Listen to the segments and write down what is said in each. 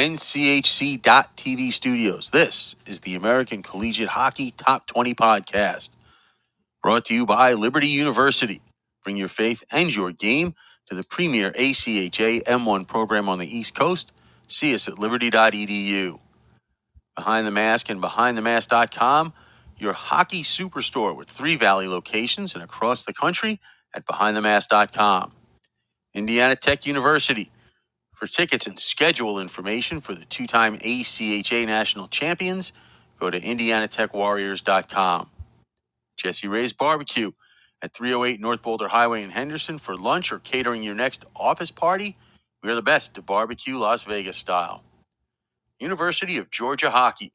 NCHC.TV studios. This is the American Collegiate Hockey Top 20 podcast, brought to you by Liberty University. Bring your faith and your game to the premier ACHA M1 program on the East Coast. See us at liberty.edu. Behind the Mask and BehindTheMask.com, your hockey superstore with three Valley locations and across the country at BehindTheMask.com. Indiana Tech University. For tickets and schedule information for the two time ACHA national champions, go to IndianaTechWarriors.com. Jesse Ray's Barbecue at 308 North Boulder Highway in Henderson for lunch or catering your next office party. We are the best to barbecue Las Vegas style. University of Georgia Hockey.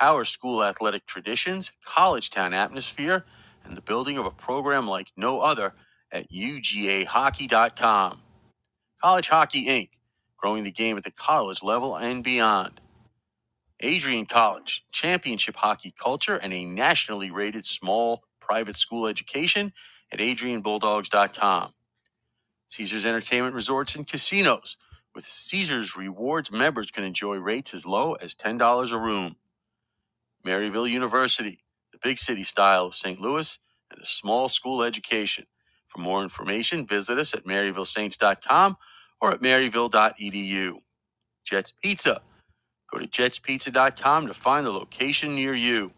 Power school athletic traditions, college town atmosphere, and the building of a program like no other at UGAHockey.com. College Hockey Inc., growing the game at the college level and beyond. Adrian College, championship hockey culture, and a nationally rated small private school education at AdrianBulldogs.com. Caesars Entertainment Resorts and Casinos. With Caesars Rewards, members can enjoy rates as low as $10 a room. Maryville University, the big city style of St. Louis, and a small school education. For more information, visit us at maryvillesaints.com or at maryville.edu. Jets Pizza. Go to jetspizza.com to find the location near you.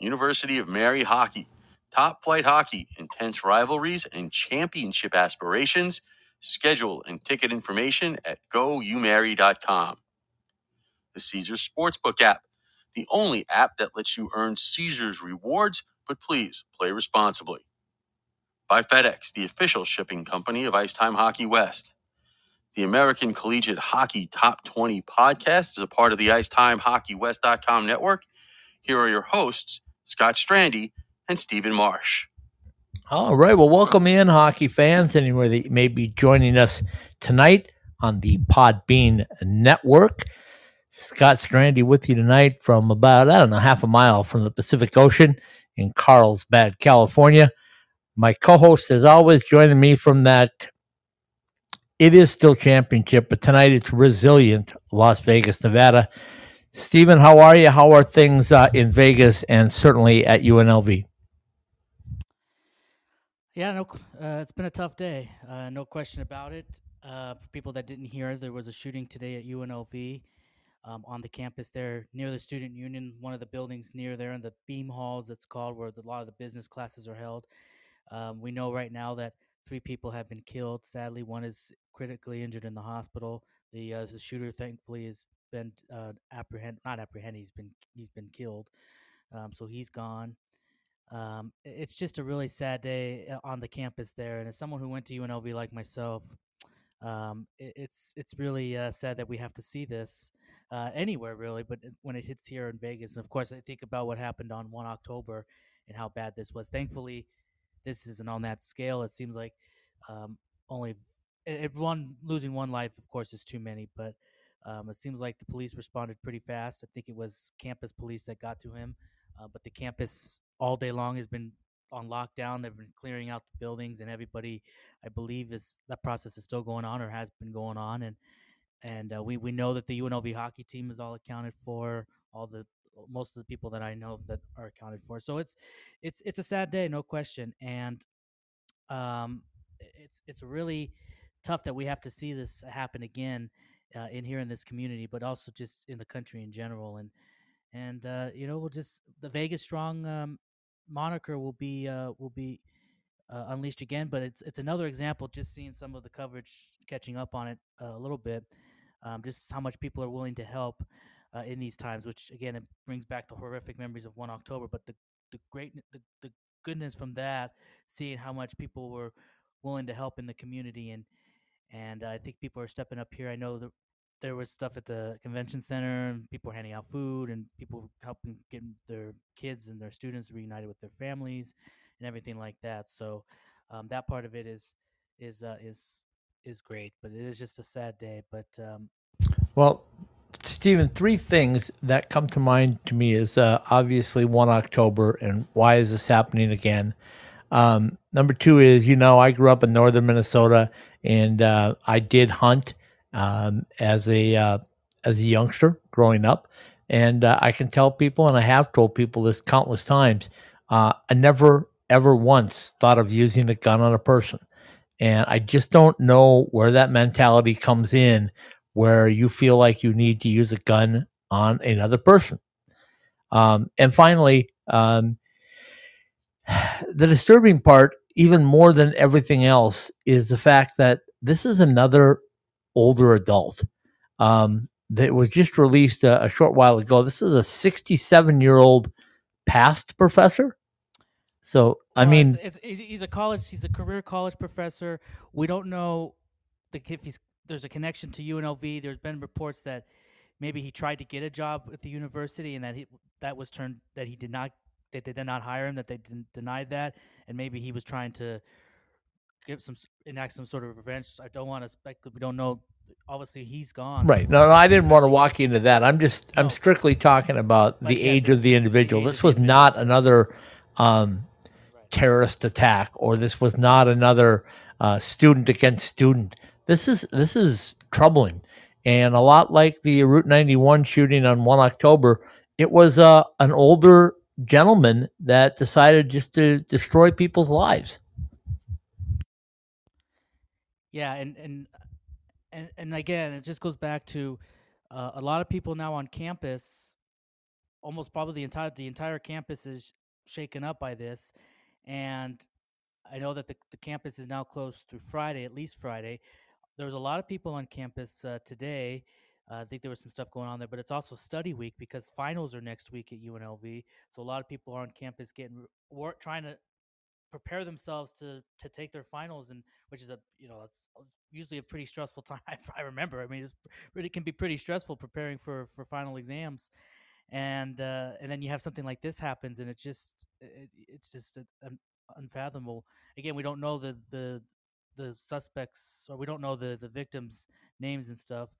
University of Mary Hockey. Top flight hockey, intense rivalries, and championship aspirations. Schedule and ticket information at goumary.com. The Caesars Sportsbook app, the only app that lets you earn Caesars rewards, but please play responsibly. By FedEx, the official shipping company of Icetime Hockey West. The American Collegiate Hockey Top 20 podcast is a part of the IcetimeHockeyWest.com network. Here are your hosts, Scott Strandy and Stephen Marsh. All right. Well, welcome in, hockey fans, anywhere that may be joining us tonight on the Podbean Network. Scott Strandy with you tonight from about, I don't know, half a mile from the Pacific Ocean in Carlsbad, California. My co host, as always, joining me from that. It is still championship, but tonight it's resilient Las Vegas, Nevada. Stephen, how are you? How are things uh, in Vegas and certainly at UNLV? Yeah, no, uh, it's been a tough day. Uh, no question about it. Uh, for people that didn't hear, there was a shooting today at UNLV um, on the campus there near the Student Union, one of the buildings near there in the Beam Halls, it's called, where the, a lot of the business classes are held. Um, we know right now that three people have been killed. Sadly, one is critically injured in the hospital. The, uh, the shooter, thankfully, has been uh, apprehend not apprehended. He's been he's been killed. Um, so he's gone. Um, it's just a really sad day uh, on the campus there, and as someone who went to UNLV like myself, um, it, it's it's really uh, sad that we have to see this uh, anywhere really, but when it hits here in Vegas, and of course I think about what happened on one October and how bad this was. Thankfully, this isn't on that scale. It seems like um, only one losing one life, of course, is too many, but um, it seems like the police responded pretty fast. I think it was campus police that got to him, uh, but the campus all day long has been on lockdown. They've been clearing out the buildings, and everybody, I believe, is that process is still going on or has been going on. And and uh, we we know that the UNLV hockey team is all accounted for. All the most of the people that I know that are accounted for. So it's it's it's a sad day, no question. And um, it's it's really tough that we have to see this happen again uh, in here in this community, but also just in the country in general. And and uh, you know, we'll just the Vegas Strong um, moniker will be uh, will be uh, unleashed again. But it's it's another example. Just seeing some of the coverage catching up on it uh, a little bit, um, just how much people are willing to help uh, in these times. Which again, it brings back the horrific memories of one October. But the the great the, the goodness from that, seeing how much people were willing to help in the community and and I think people are stepping up here. I know that there was stuff at the convention center, and people were handing out food, and people helping get their kids and their students reunited with their families, and everything like that. So um, that part of it is is uh, is is great, but it is just a sad day. But um, well, Stephen, three things that come to mind to me is uh, obviously one October, and why is this happening again? Um, number two is, you know, I grew up in northern Minnesota and uh, I did hunt um, as a uh, as a youngster growing up, and uh, I can tell people, and I have told people this countless times. Uh, I never ever once thought of using a gun on a person, and I just don't know where that mentality comes in, where you feel like you need to use a gun on another person. Um, and finally, um, the disturbing part, even more than everything else, is the fact that this is another older adult um, that was just released a, a, short while ago. This is a 67 year old past professor. So, I well, mean, it's, it's, he's a college, he's a career college professor. We don't know the, if he's there's a connection to UNLV. There's been reports that maybe he tried to get a job at the university and that he that was turned that he did not that they did not hire him, that they denied that, and maybe he was trying to give some enact some sort of revenge. I don't want to speculate. We don't know. Obviously, he's gone. Right. No, no, I didn't want to walk into that. I'm just no. I'm strictly talking about the age of the individual. This was not another um, right. terrorist attack, or this was not another uh, student against student. This is this is troubling, and a lot like the Route 91 shooting on one October. It was uh, an older gentleman that decided just to destroy people's lives. Yeah, and and and and again, it just goes back to uh, a lot of people now on campus. Almost probably the entire the entire campus is shaken up by this, and I know that the the campus is now closed through Friday, at least Friday. There was a lot of people on campus uh, today uh, I think there was some stuff going on there, but it's also study week because finals are next week at UNLV. So a lot of people are on campus getting work, trying to prepare themselves to to take their finals, and which is a you know it's usually a pretty stressful time. I remember. I mean, it's really can be pretty stressful preparing for for final exams, and uh, and then you have something like this happens, and it's just it, it's just unfathomable. Again, we don't know the the the suspects, or we don't know the the victims' names and stuff.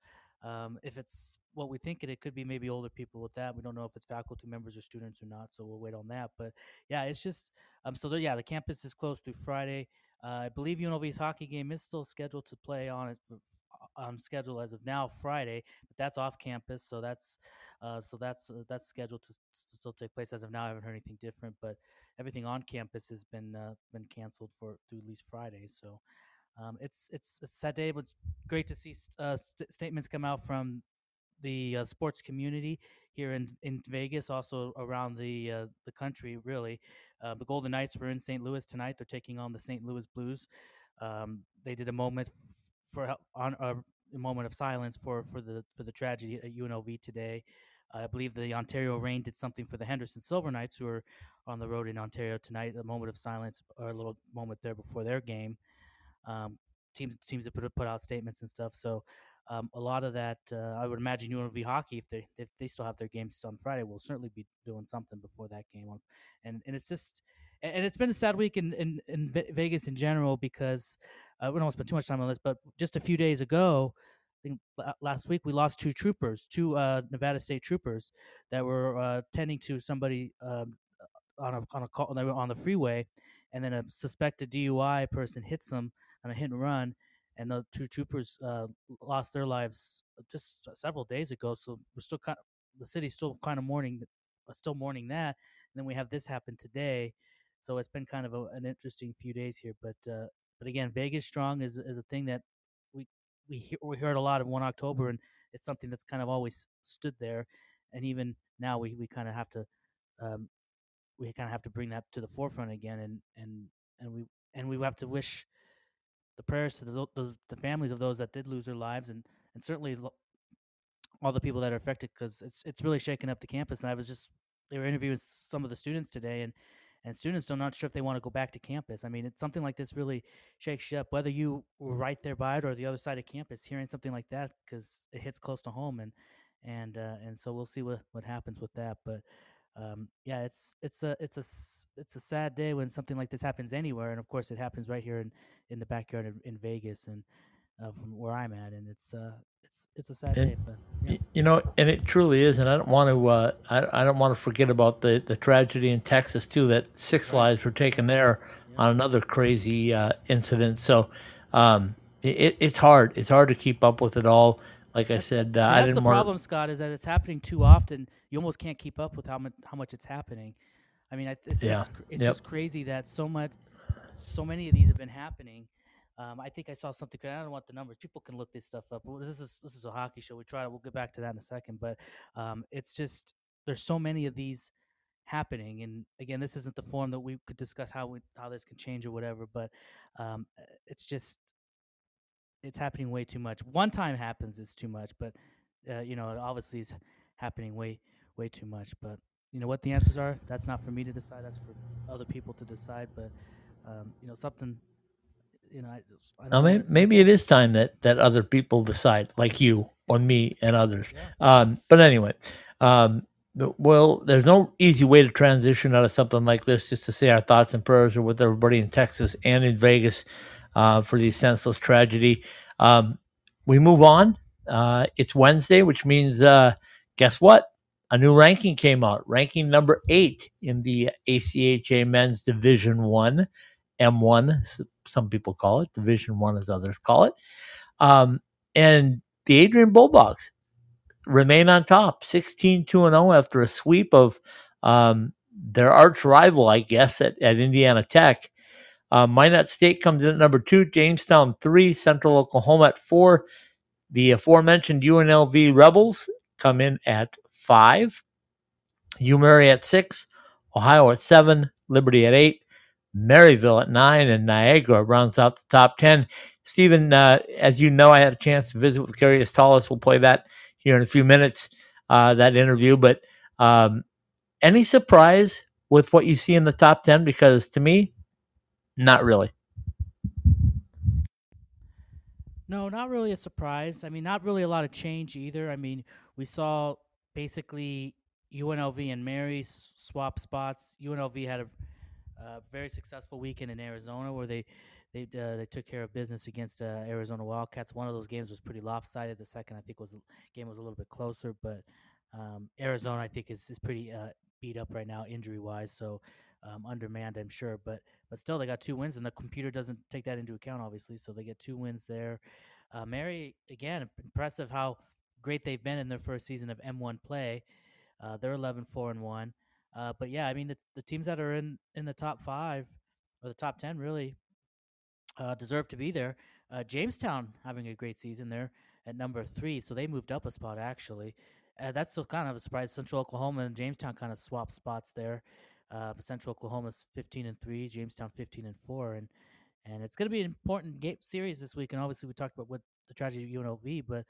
Um, if it's what we think it, it could be maybe older people with that. We don't know if it's faculty members or students or not, so we'll wait on that. But yeah, it's just um, so there, yeah, the campus is closed through Friday. Uh, I believe UNLV's hockey game is still scheduled to play on it uh, on schedule as of now Friday, but that's off campus, so that's uh, so that's uh, that's scheduled to, to, still take place as of now. I haven't heard anything different, but everything on campus has been uh, been canceled for through at least Friday. So um, it's it's a sad day, but it's great to see uh, st- statements come out from the uh, sports community here in, in Vegas, also around the uh, the country. Really, uh, the Golden Knights were in St. Louis tonight. They're taking on the St. Louis Blues. Um, they did a moment for on a moment of silence for for the for the tragedy at UNLV today. I believe the Ontario Reign did something for the Henderson Silver Knights, who are on the road in Ontario tonight. A moment of silence, or a little moment there before their game. Um, teams teams that put put out statements and stuff. So um, a lot of that, uh, I would imagine UNLV hockey, if they if they still have their games on Friday, will certainly be doing something before that game. On, and and it's just and it's been a sad week in in, in Vegas in general because uh, we don't want to spend too much time on this, but just a few days ago. I think last week we lost two troopers, two uh, Nevada State troopers that were uh, tending to somebody um, on a on a call on the freeway, and then a suspected DUI person hits them on a hit and run, and the two troopers uh, lost their lives just several days ago. So we're still kind of the city's still kind of mourning, uh, still mourning that. And then we have this happen today, so it's been kind of a, an interesting few days here. But uh, but again, Vegas strong is is a thing that we we hear, we heard a lot of one October, and it's something that's kind of always stood there. And even now, we, we kind of have to um, we kind of have to bring that to the forefront again, and and and we and we have to wish the prayers to the, those, the families of those that did lose their lives, and and certainly all the people that are affected, because it's it's really shaking up the campus. And I was just they were interviewing some of the students today, and and students are not sure if they want to go back to campus. I mean, it's something like this really shakes you up, whether you were right there by it or the other side of campus. Hearing something like that because it hits close to home, and and uh, and so we'll see what what happens with that. But um, yeah, it's it's a it's a it's a sad day when something like this happens anywhere, and of course it happens right here in in the backyard in, in Vegas and uh, from where I'm at, and it's uh it's it's a sad and, day. But yeah. you know, and it truly is, and I don't want to uh, I I don't want to forget about the the tragedy in Texas too that six lives were taken there yeah. on another crazy uh, incident. So um, it, it's hard it's hard to keep up with it all. Like I said, uh, I that's didn't the problem, Scott, is that it's happening too often. You almost can't keep up with how much how much it's happening. I mean, it's Yeah. just it's Yep. just crazy that so much, so many of these have been happening. Um, I think I saw something. I don't want the numbers. People can look this stuff up. This is this is a hockey show. We try. We'll get back to that in a second. But um, it's just there's so many of these happening. And again, this isn't the forum that we could discuss how we, how this can change or whatever. But um, uh, it's just it's happening way too much. One time happens, it's too much. But uh, you know, it obviously is happening way way too much. But you know what the answers are? That's not for me to decide. That's for other people to decide. But um, you know, something. You know, I just, I don't Now, maybe, maybe it is time that that other people decide, like you or me and others. Yeah. Um, but anyway, um, well, there's no easy way to transition out of something like this. Just to say our thoughts and prayers are with everybody in Texas and in Vegas uh, for the senseless tragedy. Um, we move on. Uh, it's Wednesday, which means uh, guess what? A new ranking came out, ranking number eight in the ACHA Men's Division One, M1. Some people call it Division One, as others call it. Um, and the Adrian Bulldogs remain on top, 16 2 0 after a sweep of um, their arch rival, I guess, at, at Indiana Tech. Uh, Minot State comes in at number two, Jamestown three, Central Oklahoma at four. The aforementioned UNLV Rebels come in at five, UMary at six, Ohio at seven, Liberty at eight, Maryville at nine, and Niagara rounds out the top 10. Stephen, uh, as you know, I had a chance to visit with Gary Astalos. We'll play that here in a few minutes, uh, that interview. But um, any surprise with what you see in the top 10? Because to me, not really. No, not really a surprise. I mean, not really a lot of change either. I mean, we saw basically UNLV and Mary swap spots. UNLV had a very successful weekend in Arizona where they they uh, they took care of business against uh, Arizona Wildcats. One of those games was pretty lopsided. The second, I think, was game was a little bit closer, but um, Arizona, I think, is is pretty uh, beat up right now, injury wise. So um, undermanned, I'm sure, but but still, they got two wins, and the computer doesn't take that into account, obviously. So they get two wins there. Uh, Mary, again, impressive how great they've been in their first season of M1 play. Uh, they're 11 4 and 1. Uh, but yeah, I mean, the, the teams that are in, in the top five or the top 10 really uh, deserve to be there. Uh, Jamestown having a great season there at number three, so they moved up a spot actually. Uh, that's still kind of a surprise. Central Oklahoma and Jamestown kind of swapped spots there. Uh, Central Oklahoma's 15 and three, Jamestown 15 and four, and and it's going to be an important game series this week. And obviously, we talked about what the tragedy of UNLV, but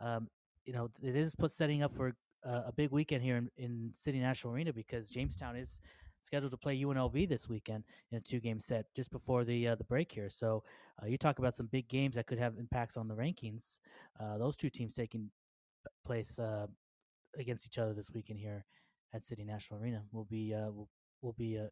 um, you know it is put setting up for uh, a big weekend here in, in City National Arena because Jamestown is scheduled to play UNLV this weekend in a two-game set just before the uh, the break here. So uh, you talk about some big games that could have impacts on the rankings. Uh, those two teams taking place uh, against each other this weekend here at City National Arena will be uh, will, will be uh,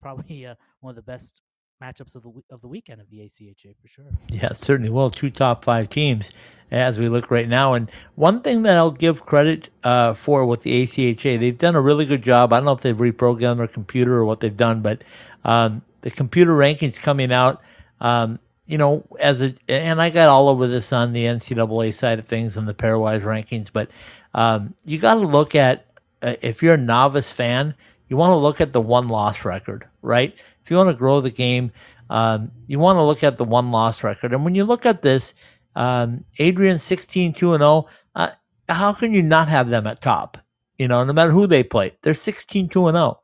probably uh, one of the best matchups of the of the weekend of the ACHA for sure. Yeah, certainly. Well, two top five teams as we look right now. And one thing that I'll give credit uh, for with the ACHA, they've done a really good job. I don't know if they've reprogrammed their computer or what they've done, but um, the computer rankings coming out, um, you know, as a, and I got all over this on the NCAA side of things and the pairwise rankings, but um, you got to look at uh, if you're a novice fan, you want to look at the one loss record, right? If you want to grow the game, um, you want to look at the one loss record. And when you look at this, um, Adrian 16 2 and 0, uh, how can you not have them at top? You know, no matter who they play, they're 16 2 and 0.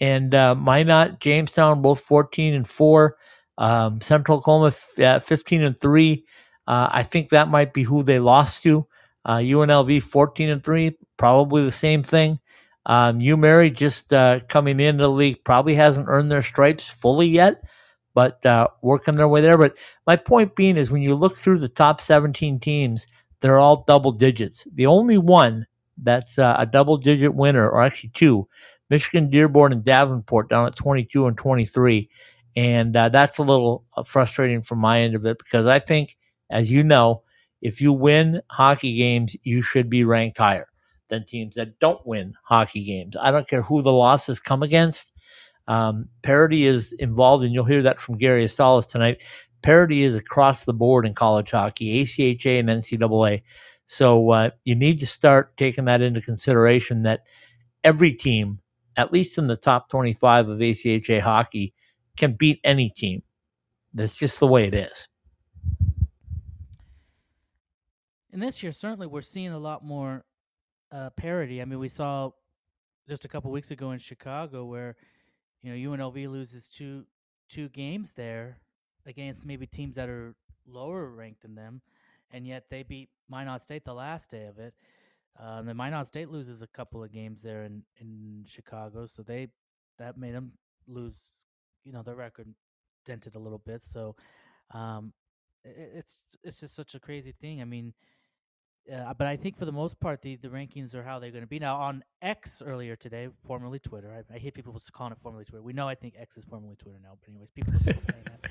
And uh, Minot, Jamestown, both 14 and 4. Um, Central Oklahoma, f- uh, 15 and 3. Uh, I think that might be who they lost to. Uh, UNLV, 14 and 3, probably the same thing. Um, UMary just uh, coming into the league probably hasn't earned their stripes fully yet, but uh, working their way there. But my point being is when you look through the top 17 teams, they're all double digits. The only one that's uh, a double digit winner, or actually two, Michigan Dearborn and Davenport down at 22 and 23. And uh, that's a little uh, frustrating from my end of it because I think, as you know, if you win hockey games, you should be ranked higher than teams that don't win hockey games. I don't care who the losses come against. Um, parity is involved, and you'll hear that from Gary Astalos tonight. Parity is across the board in college hockey, ACHA and NCAA. So uh, you need to start taking that into consideration that every team, at least in the top 25 of ACHA hockey, can beat any team. That's just the way it is. And this year, certainly, we're seeing a lot more uh, parity. I mean, we saw just a couple weeks ago in Chicago where you know UNLV loses two two games there against maybe teams that are lower ranked than them, and yet they beat Minot State the last day of it. Um, then Minot State loses a couple of games there in in Chicago, so they that made them lose. You know, their record dented a little bit. So um, it, it's it's just such a crazy thing. I mean, uh, but I think for the most part, the, the rankings are how they're going to be. Now, on X earlier today, formerly Twitter, I, I hate people calling it formerly Twitter. We know I think X is formerly Twitter now, but anyways, people are still saying that.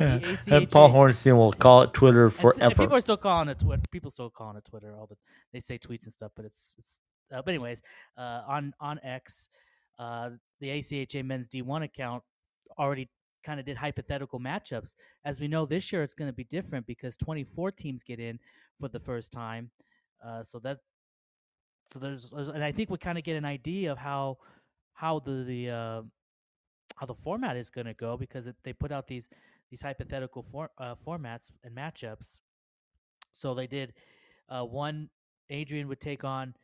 Um, ACHA, Paul Hornstein will call it Twitter forever. people are still calling it Twitter. People still calling it Twitter. All the they say tweets and stuff, but it's it's. Uh, but anyways, uh, on on X, uh, the ACHA men's D1 account already kind of did hypothetical matchups. As we know, this year it's going to be different because 24 teams get in for the first time. Uh, so that so there's, there's, and I think we kind of get an idea of how how the the uh, how the format is going to go because it, they put out these these hypothetical for, uh, formats and matchups. So they did uh, one. Adrian would take on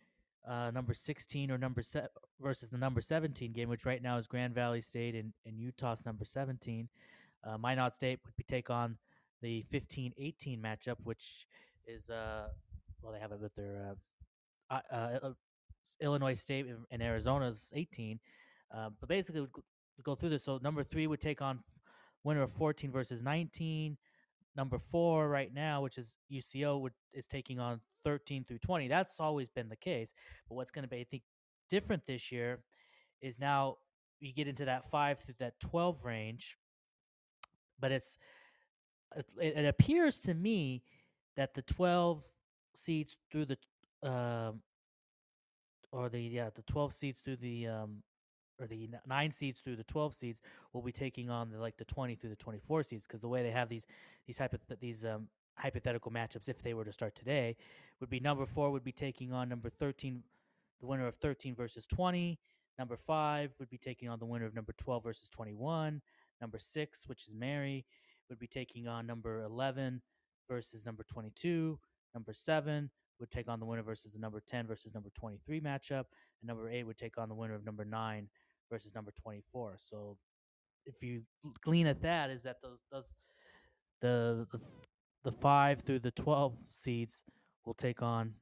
uh, number 16 or number se- versus the number 17 game, which right now is Grand Valley State and, and Utah's number 17. Uh, Minot State would be take on the 15-18 matchup, which is uh well they have it with their uh, uh, Illinois State and Arizona's 18. Uh, but basically, go through this. So number three would take on winner of 14 versus 19. Number four right now, which is UCO, would, is taking on 13 through 20. That's always been the case. But what's going to be, I think, different this year is now you get into that five through that 12 range. But it's it, it appears to me that the 12 seats through the um or the yeah the 12 seats through the um or the nine seeds through the 12 seeds will be taking on the like the 20 through the 24 seeds because the way they have these these hypoth- these um, hypothetical matchups if they were to start today would be number 4 would be taking on number 13 the winner of 13 versus 20 number 5 would be taking on the winner of number 12 versus 21 number 6 which is Mary would be taking on number 11 versus number 22 number 7 would take on the winner versus the number 10 versus number 23 matchup and number 8 would take on the winner of number 9 versus number 24. So if you glean at that, is that those, those the, the the five through the 12 seeds will take on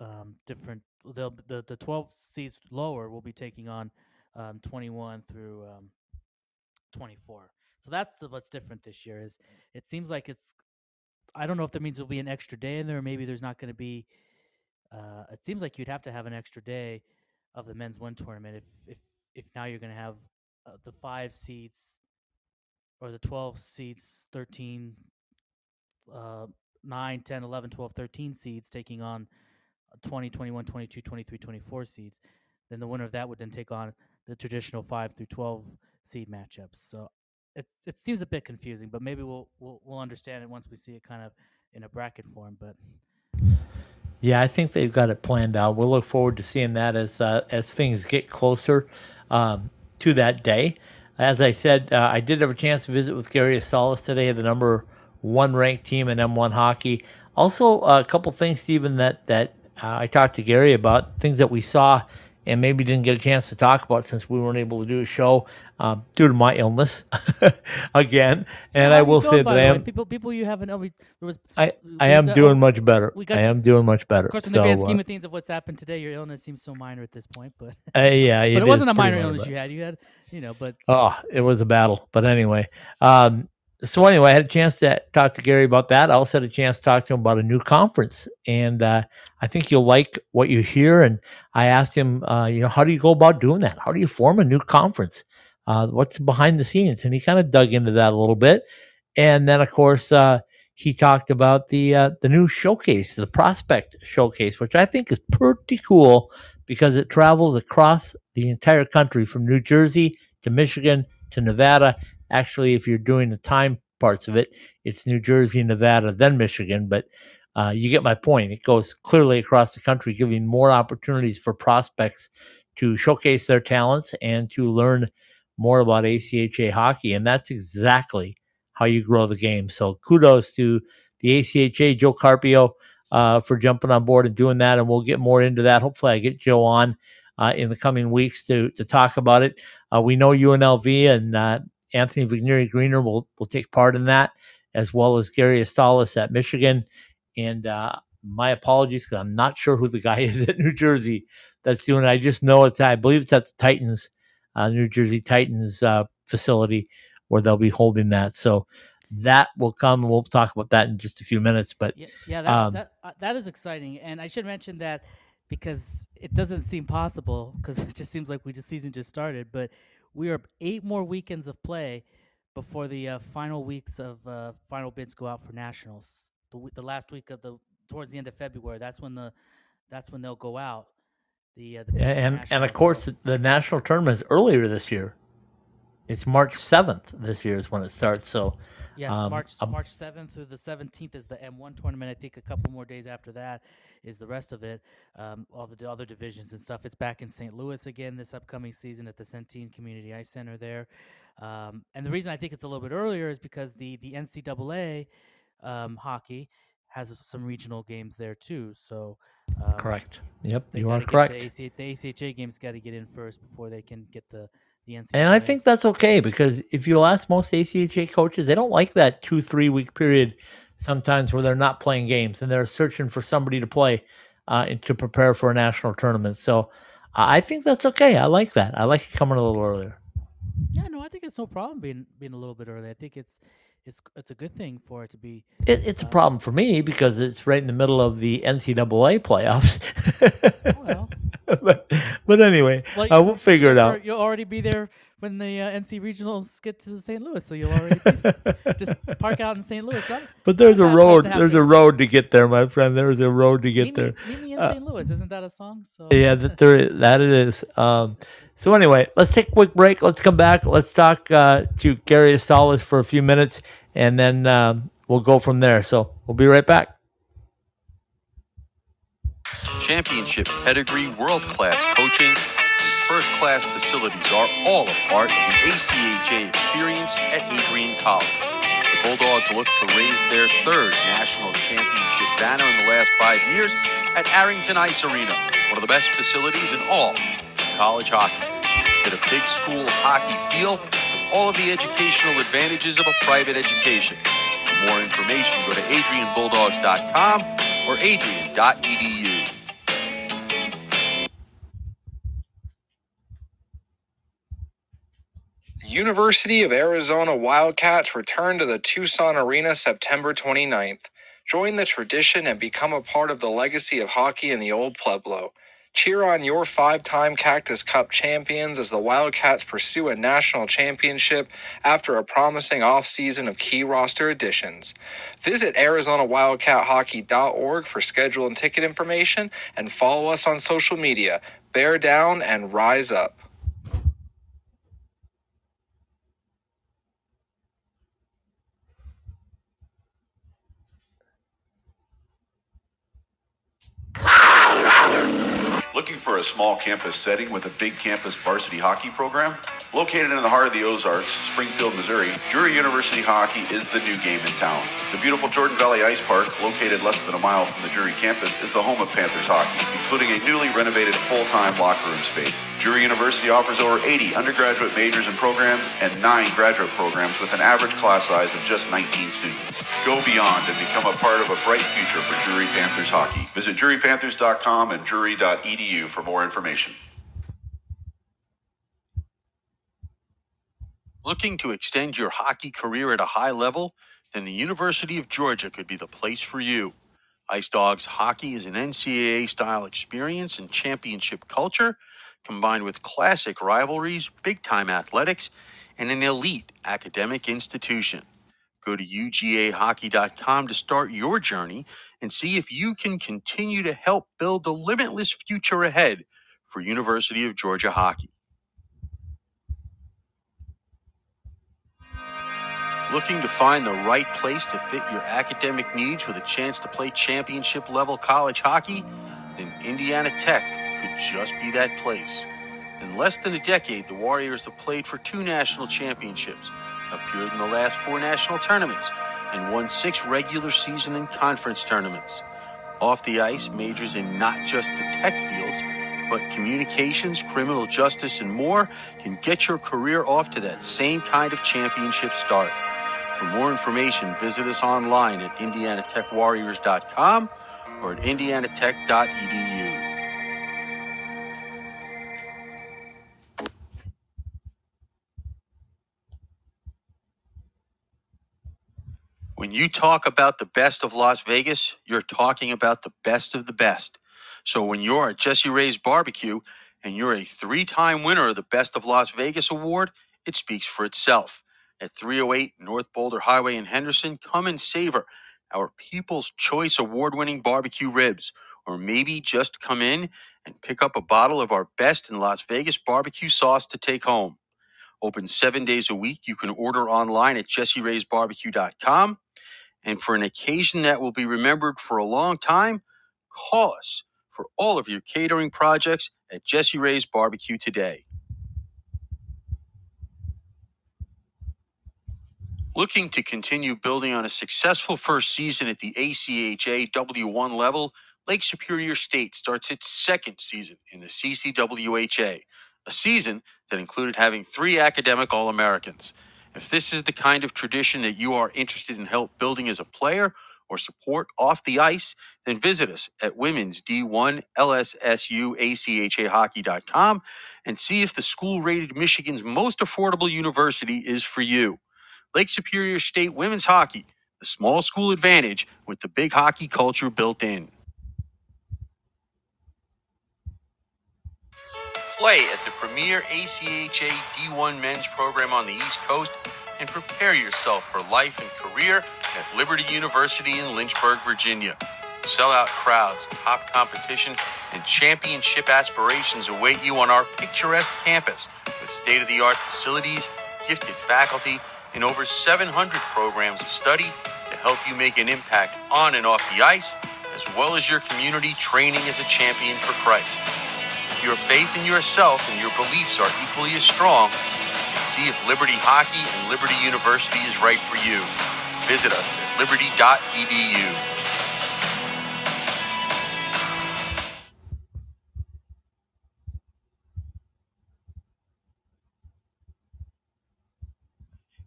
um, different. They'll, the the 12 seeds lower will be taking on um, 21 through um, 24. So that's the, what's different this year. Is it seems like it's. I don't know if that means there'll be an extra day in there, or maybe there's not going to be. Uh, it seems like you'd have to have an extra day of the men's one tournament if if if now you're going to have uh, the five seats or the 12 seats 13 uh, 9 10 11 12 13 seeds taking on 20 21 22 23 24 seeds then the winner of that would then take on the traditional 5 through 12 seed matchups. So it it seems a bit confusing but maybe we'll we'll, we'll understand it once we see it kind of in a bracket form but yeah, I think they've got it planned out. We'll look forward to seeing that as uh, as things get closer um, to that day. As I said, uh, I did have a chance to visit with Gary Astalos today, the number one ranked team in M1 hockey. Also, a couple things, Stephen, that that uh, I talked to Gary about things that we saw and maybe didn't get a chance to talk about since we weren't able to do a show um, due to my illness again. And I will say that I am people. People you haven't. there was. I I am got, doing much better. We got I am doing much better. Of course, in so, the grand scheme uh, of things of what's happened today, your illness seems so minor at this point. But uh, yeah, it but it wasn't a minor illness you had. You had, you know, but oh, it was a battle. But anyway, um, so anyway, I had a chance to talk to Gary about that. I also had a chance to talk to him about a new conference, and uh, I think you'll like what you hear. And I asked him, uh, you know, how do you go about doing that? How do you form a new conference? Uh, what's behind the scenes? And he kind of dug into that a little bit. And then, of course, uh, he talked about the uh, the new showcase, the prospect showcase, which I think is pretty cool because it travels across the entire country from New Jersey to Michigan to Nevada Actually, if you're doing the time parts of it, it's New Jersey, Nevada, then Michigan. But uh, you get my point. It goes clearly across the country, giving more opportunities for prospects to showcase their talents and to learn more about ACHA hockey. And that's exactly how you grow the game. So kudos to the ACHA, Joe Carpio, uh, for jumping on board and doing that. And we'll get more into that. Hopefully, I get Joe on uh, in the coming weeks to to talk about it. Uh, we know UNLV and uh, Anthony Vigneri Greener will will take part in that, as well as Gary Astalos at Michigan. And uh, my apologies because I'm not sure who the guy is at New Jersey that's doing it. I just know it's I believe it's at the Titans, uh, New Jersey Titans uh, facility where they'll be holding that. So that will come. We'll talk about that in just a few minutes. But yeah, yeah that, um, that, uh, that is exciting. And I should mention that because it doesn't seem possible because it just seems like we just season just started. But we are eight more weekends of play before the uh, final weeks of uh, final bids go out for nationals. The, the last week of the towards the end of February. That's when the that's when they'll go out. The, uh, the and and of course the national tournament is earlier this year. It's March seventh this year is when it starts. So Yes, um, March um, March seventh through the seventeenth is the M1 tournament. I think a couple more days after that is the rest of it. Um, all the other divisions and stuff. It's back in St. Louis again this upcoming season at the Centene Community Ice Center there. Um, and the reason I think it's a little bit earlier is because the the NCAA um, hockey has some regional games there too. So um, correct. Yep, you are correct. The, AC, the ACHA games got to get in first before they can get the the NCAA. And I think that's okay because if you ask most ACHA coaches, they don't like that two, three week period sometimes where they're not playing games and they're searching for somebody to play uh, to prepare for a national tournament. So I think that's okay. I like that. I like it coming a little earlier. Yeah, no, I think it's no problem being being a little bit early. I think it's it's it's a good thing for it to be. It, it's uh, a problem for me because it's right in the middle of the NCAA playoffs. oh, well. but, but anyway, well, uh, we'll figure it out. You'll already be there when the uh, NC regionals get to St. Louis, so you'll already just park out in St. Louis. That, but there's a road. There's a road to get there, my friend. There's a road to get meet there. Me, meet me in uh, St. Louis. Isn't that a song? So yeah, that there is, that it is. Um, so anyway, let's take a quick break. Let's come back. Let's talk uh, to Gary Astalos for a few minutes, and then um, we'll go from there. So we'll be right back championship pedigree, world class coaching, and first class facilities are all a part of the ACHA experience at Adrian College. The Bulldogs look to raise their third national championship banner in the last five years at Arrington Ice Arena, one of the best facilities in all college hockey. Get a big school hockey feel with all of the educational advantages of a private education. For more information, go to adrianbulldogs.com or adrian.edu. University of Arizona Wildcats return to the Tucson Arena September 29th. Join the tradition and become a part of the legacy of hockey in the Old Pueblo. Cheer on your five time Cactus Cup champions as the Wildcats pursue a national championship after a promising offseason of key roster additions. Visit ArizonaWildcatHockey.org for schedule and ticket information and follow us on social media. Bear down and rise up. Ah! Looking for a small campus setting with a big campus varsity hockey program? Located in the heart of the Ozarks, Springfield, Missouri, Drury University Hockey is the new game in town. The beautiful Jordan Valley Ice Park, located less than a mile from the Drury campus, is the home of Panthers hockey, including a newly renovated full-time locker room space. Drury University offers over 80 undergraduate majors and programs and nine graduate programs with an average class size of just 19 students. Go beyond and become a part of a bright future for Drury Panthers hockey. Visit drurypanthers.com and drury.edu for more information. Looking to extend your hockey career at a high level? Then the University of Georgia could be the place for you. Ice Dogs hockey is an NCAA style experience and championship culture combined with classic rivalries, big time athletics, and an elite academic institution. Go to UGAHockey.com to start your journey and see if you can continue to help build the limitless future ahead for University of Georgia hockey. Looking to find the right place to fit your academic needs with a chance to play championship level college hockey? Then Indiana Tech could just be that place. In less than a decade, the Warriors have played for two national championships, appeared in the last four national tournaments, and won six regular season and conference tournaments. Off the ice, majors in not just the tech fields, but communications, criminal justice, and more can get your career off to that same kind of championship start. For more information, visit us online at indianatechwarriors.com or at indianatech.edu. you talk about the best of Las Vegas, you're talking about the best of the best. So when you're at Jesse Ray's Barbecue and you're a three time winner of the Best of Las Vegas award, it speaks for itself. At 308 North Boulder Highway in Henderson, come and savor our People's Choice Award winning barbecue ribs, or maybe just come in and pick up a bottle of our best in Las Vegas barbecue sauce to take home. Open seven days a week. You can order online at jesseraysbarbecue.com. And for an occasion that will be remembered for a long time, call us for all of your catering projects at Jesse Ray's Barbecue today. Looking to continue building on a successful first season at the ACHA W1 level, Lake Superior State starts its second season in the CCWHA, a season that included having three academic All Americans. If this is the kind of tradition that you are interested in help building as a player or support off the ice, then visit us at women's D1 LSSU ACHA hockey.com and see if the school rated Michigan's most affordable university is for you. Lake Superior State Women's Hockey, the small school advantage with the big hockey culture built in. Play at the premier ACHA D1 men's program on the East Coast and prepare yourself for life and career at Liberty University in Lynchburg, Virginia. Sellout crowds, top competition, and championship aspirations await you on our picturesque campus with state of the art facilities, gifted faculty, and over 700 programs of study to help you make an impact on and off the ice, as well as your community training as a champion for Christ. Your faith in yourself and your beliefs are equally as strong, see if Liberty Hockey and Liberty University is right for you. Visit us at liberty.edu.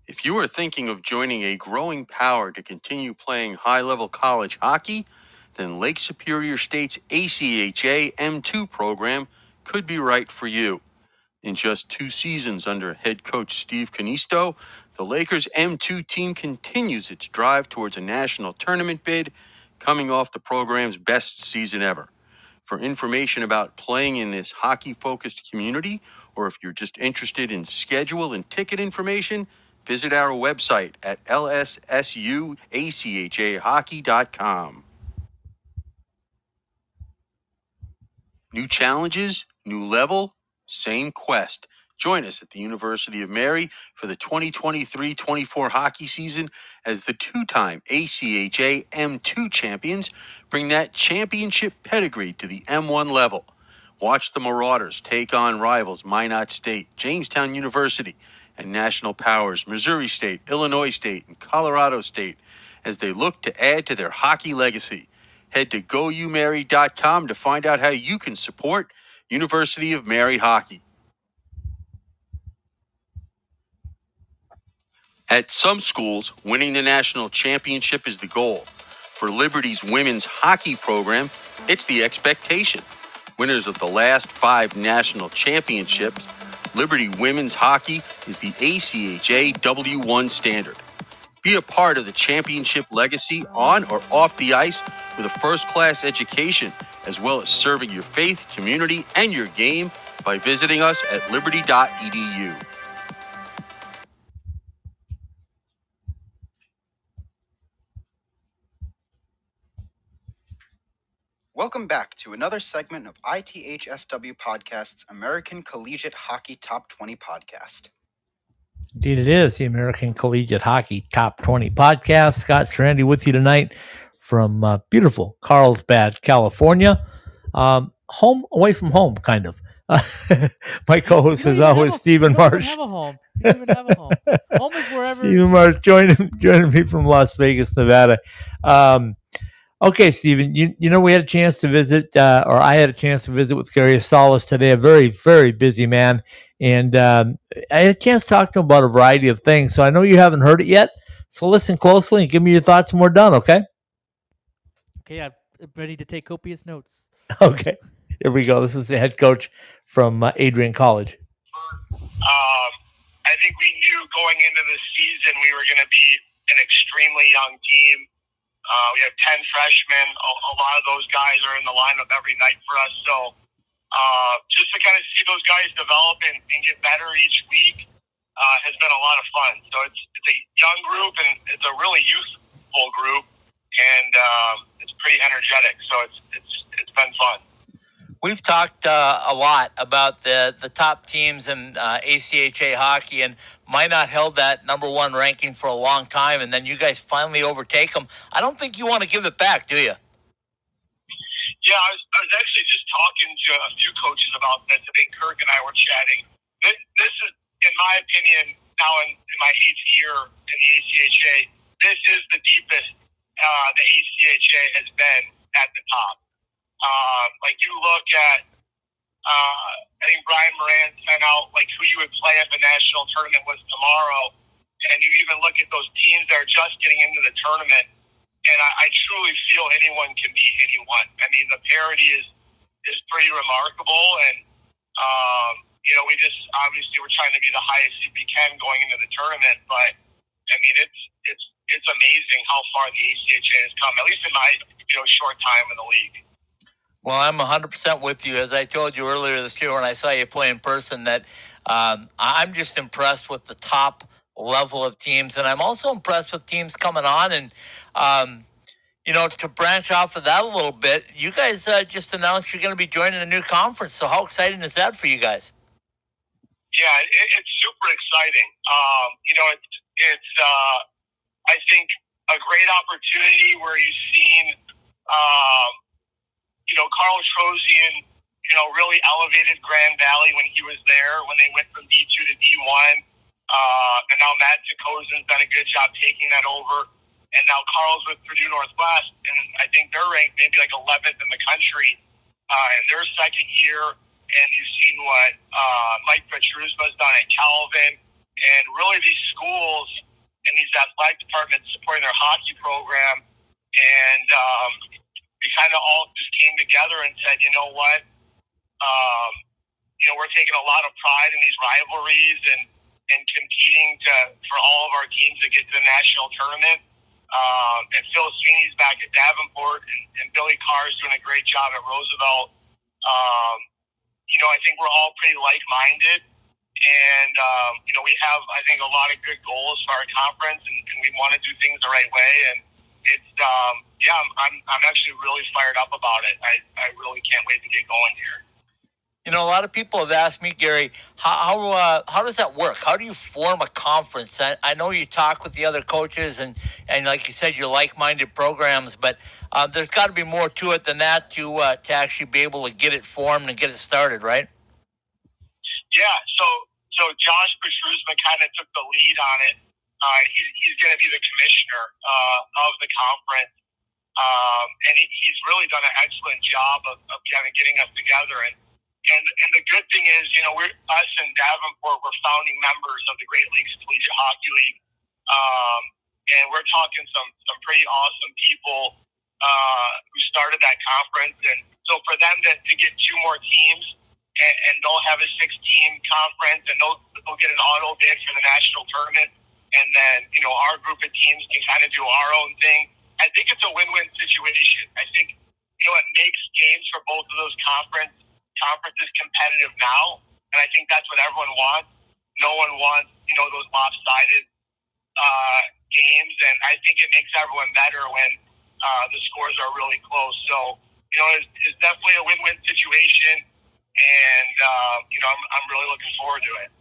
If you are thinking of joining a growing power to continue playing high level college hockey, then Lake Superior State's ACHA M2 program could be right for you. In just two seasons under head coach Steve Canisto, the Lakers M2 team continues its drive towards a national tournament bid, coming off the program's best season ever. For information about playing in this hockey focused community, or if you're just interested in schedule and ticket information, visit our website at lssuachahockey.com. New challenges, new level, same quest. Join us at the University of Mary for the 2023 24 hockey season as the two time ACHA M2 champions bring that championship pedigree to the M1 level. Watch the Marauders take on rivals Minot State, Jamestown University, and national powers Missouri State, Illinois State, and Colorado State as they look to add to their hockey legacy. Head to goumary.com to find out how you can support University of Mary hockey. At some schools, winning the national championship is the goal. For Liberty's women's hockey program, it's the expectation. Winners of the last five national championships, Liberty Women's Hockey is the ACHA W1 standard. Be a part of the championship legacy on or off the ice with a first class education, as well as serving your faith, community, and your game by visiting us at liberty.edu. Welcome back to another segment of ITHSW Podcast's American Collegiate Hockey Top 20 podcast. Indeed, it is the American Collegiate Hockey Top 20 podcast. Scott Strandy with you tonight from uh, beautiful Carlsbad, California. Um, home away from home, kind of. Uh, my co-host is always a, Stephen Marsh. have a home. You don't even have a home. home is wherever. Stephen Marsh joining joining me from Las Vegas, Nevada. Um, okay, Stephen, you you know we had a chance to visit, uh, or I had a chance to visit with Gary Astalos today. A very very busy man, and um, I had a chance to talk to him about a variety of things. So I know you haven't heard it yet. So listen closely and give me your thoughts when we're done. Okay. Okay, I'm ready to take copious notes. Okay, here we go. This is the head coach from uh, Adrian College. Um, I think we knew going into the season we were going to be an extremely young team. Uh, we have 10 freshmen. A, a, lot of those guys are in the lineup every night for us. So uh, just to kind of see those guys develop and, and get better each week uh, has been a lot of fun. So it's, it's a young group and it's a really youthful group, and um, it's pretty energetic. So it's, it's, it's been fun. We've talked uh, a lot about the, the top teams in uh, ACHA hockey, and Minot held that number one ranking for a long time, and then you guys finally overtake them. I don't think you want to give it back, do you? Yeah, I was, I was actually just talking to a few coaches about this. I think Kirk and I were chatting. This, this is, in my opinion, now in, in my eighth year in the ACHA, this is the deepest uh, the ACHA has been at the top. Um, like you look at, uh, I think Brian Moran sent out like who you would play if the national tournament was tomorrow, and you even look at those teams that are just getting into the tournament, and I, I truly feel anyone can beat anyone. I mean, the parity is is pretty remarkable, and um, you know, we just obviously we're trying to be the highest we can going into the tournament, but I mean, it's it's it's amazing how far the ACHA has come, at least in my you know short time in the league. Well, I'm 100% with you. As I told you earlier this year when I saw you play in person, that um, I'm just impressed with the top level of teams. And I'm also impressed with teams coming on. And, um, you know, to branch off of that a little bit, you guys uh, just announced you're going to be joining a new conference. So, how exciting is that for you guys? Yeah, it, it's super exciting. Um, you know, it's, it's uh, I think, a great opportunity where you've seen. Um, you know, Carl Trozian, you know, really elevated Grand Valley when he was there, when they went from D2 to D1. Uh, and now Matt Takosin's done a good job taking that over. And now Carl's with Purdue Northwest, and I think they're ranked maybe like 11th in the country uh, in their second year. And you've seen what uh, Mike Petruzma's done at Calvin. And really, these schools and these athletic departments supporting their hockey program. And um, we kind of all just came together and said, you know what, um, you know, we're taking a lot of pride in these rivalries and and competing to for all of our teams to get to the national tournament. Um, and Phil Sweeney's back at Davenport, and, and Billy Carr's doing a great job at Roosevelt. Um, you know, I think we're all pretty like-minded, and um, you know, we have I think a lot of good goals for our conference, and, and we want to do things the right way. And it's um, yeah, I'm, I'm, I'm actually really fired up about it. I, I really can't wait to get going here. You know, a lot of people have asked me, Gary, how how, uh, how does that work? How do you form a conference? I, I, know you talk with the other coaches, and, and like you said, you're like-minded programs, but uh, there's got to be more to it than that to uh, to actually be able to get it formed and get it started, right? Yeah. So so Josh Petruzma kind of took the lead on it uh, he, he's going to be the commissioner uh, of the conference. Um, and he, he's really done an excellent job of, of kind of getting us together. And, and and the good thing is, you know, we're us in Davenport, we're founding members of the Great Lakes Collegiate Hockey League, um, and we're talking some some pretty awesome people uh, who started that conference. And so for them to, to get two more teams, and, and they'll have a six team conference, and they'll they'll get an auto bid for the national tournament and then you know our group of teams can kind of do our own thing. I think it's a win-win situation. I think you know it makes games for both of those conference conferences competitive now, and I think that's what everyone wants. No one wants you know those lopsided uh, games, and I think it makes everyone better when uh, the scores are really close. So you know it's, it's definitely a win-win situation, and uh, you know I'm, I'm really looking forward to it.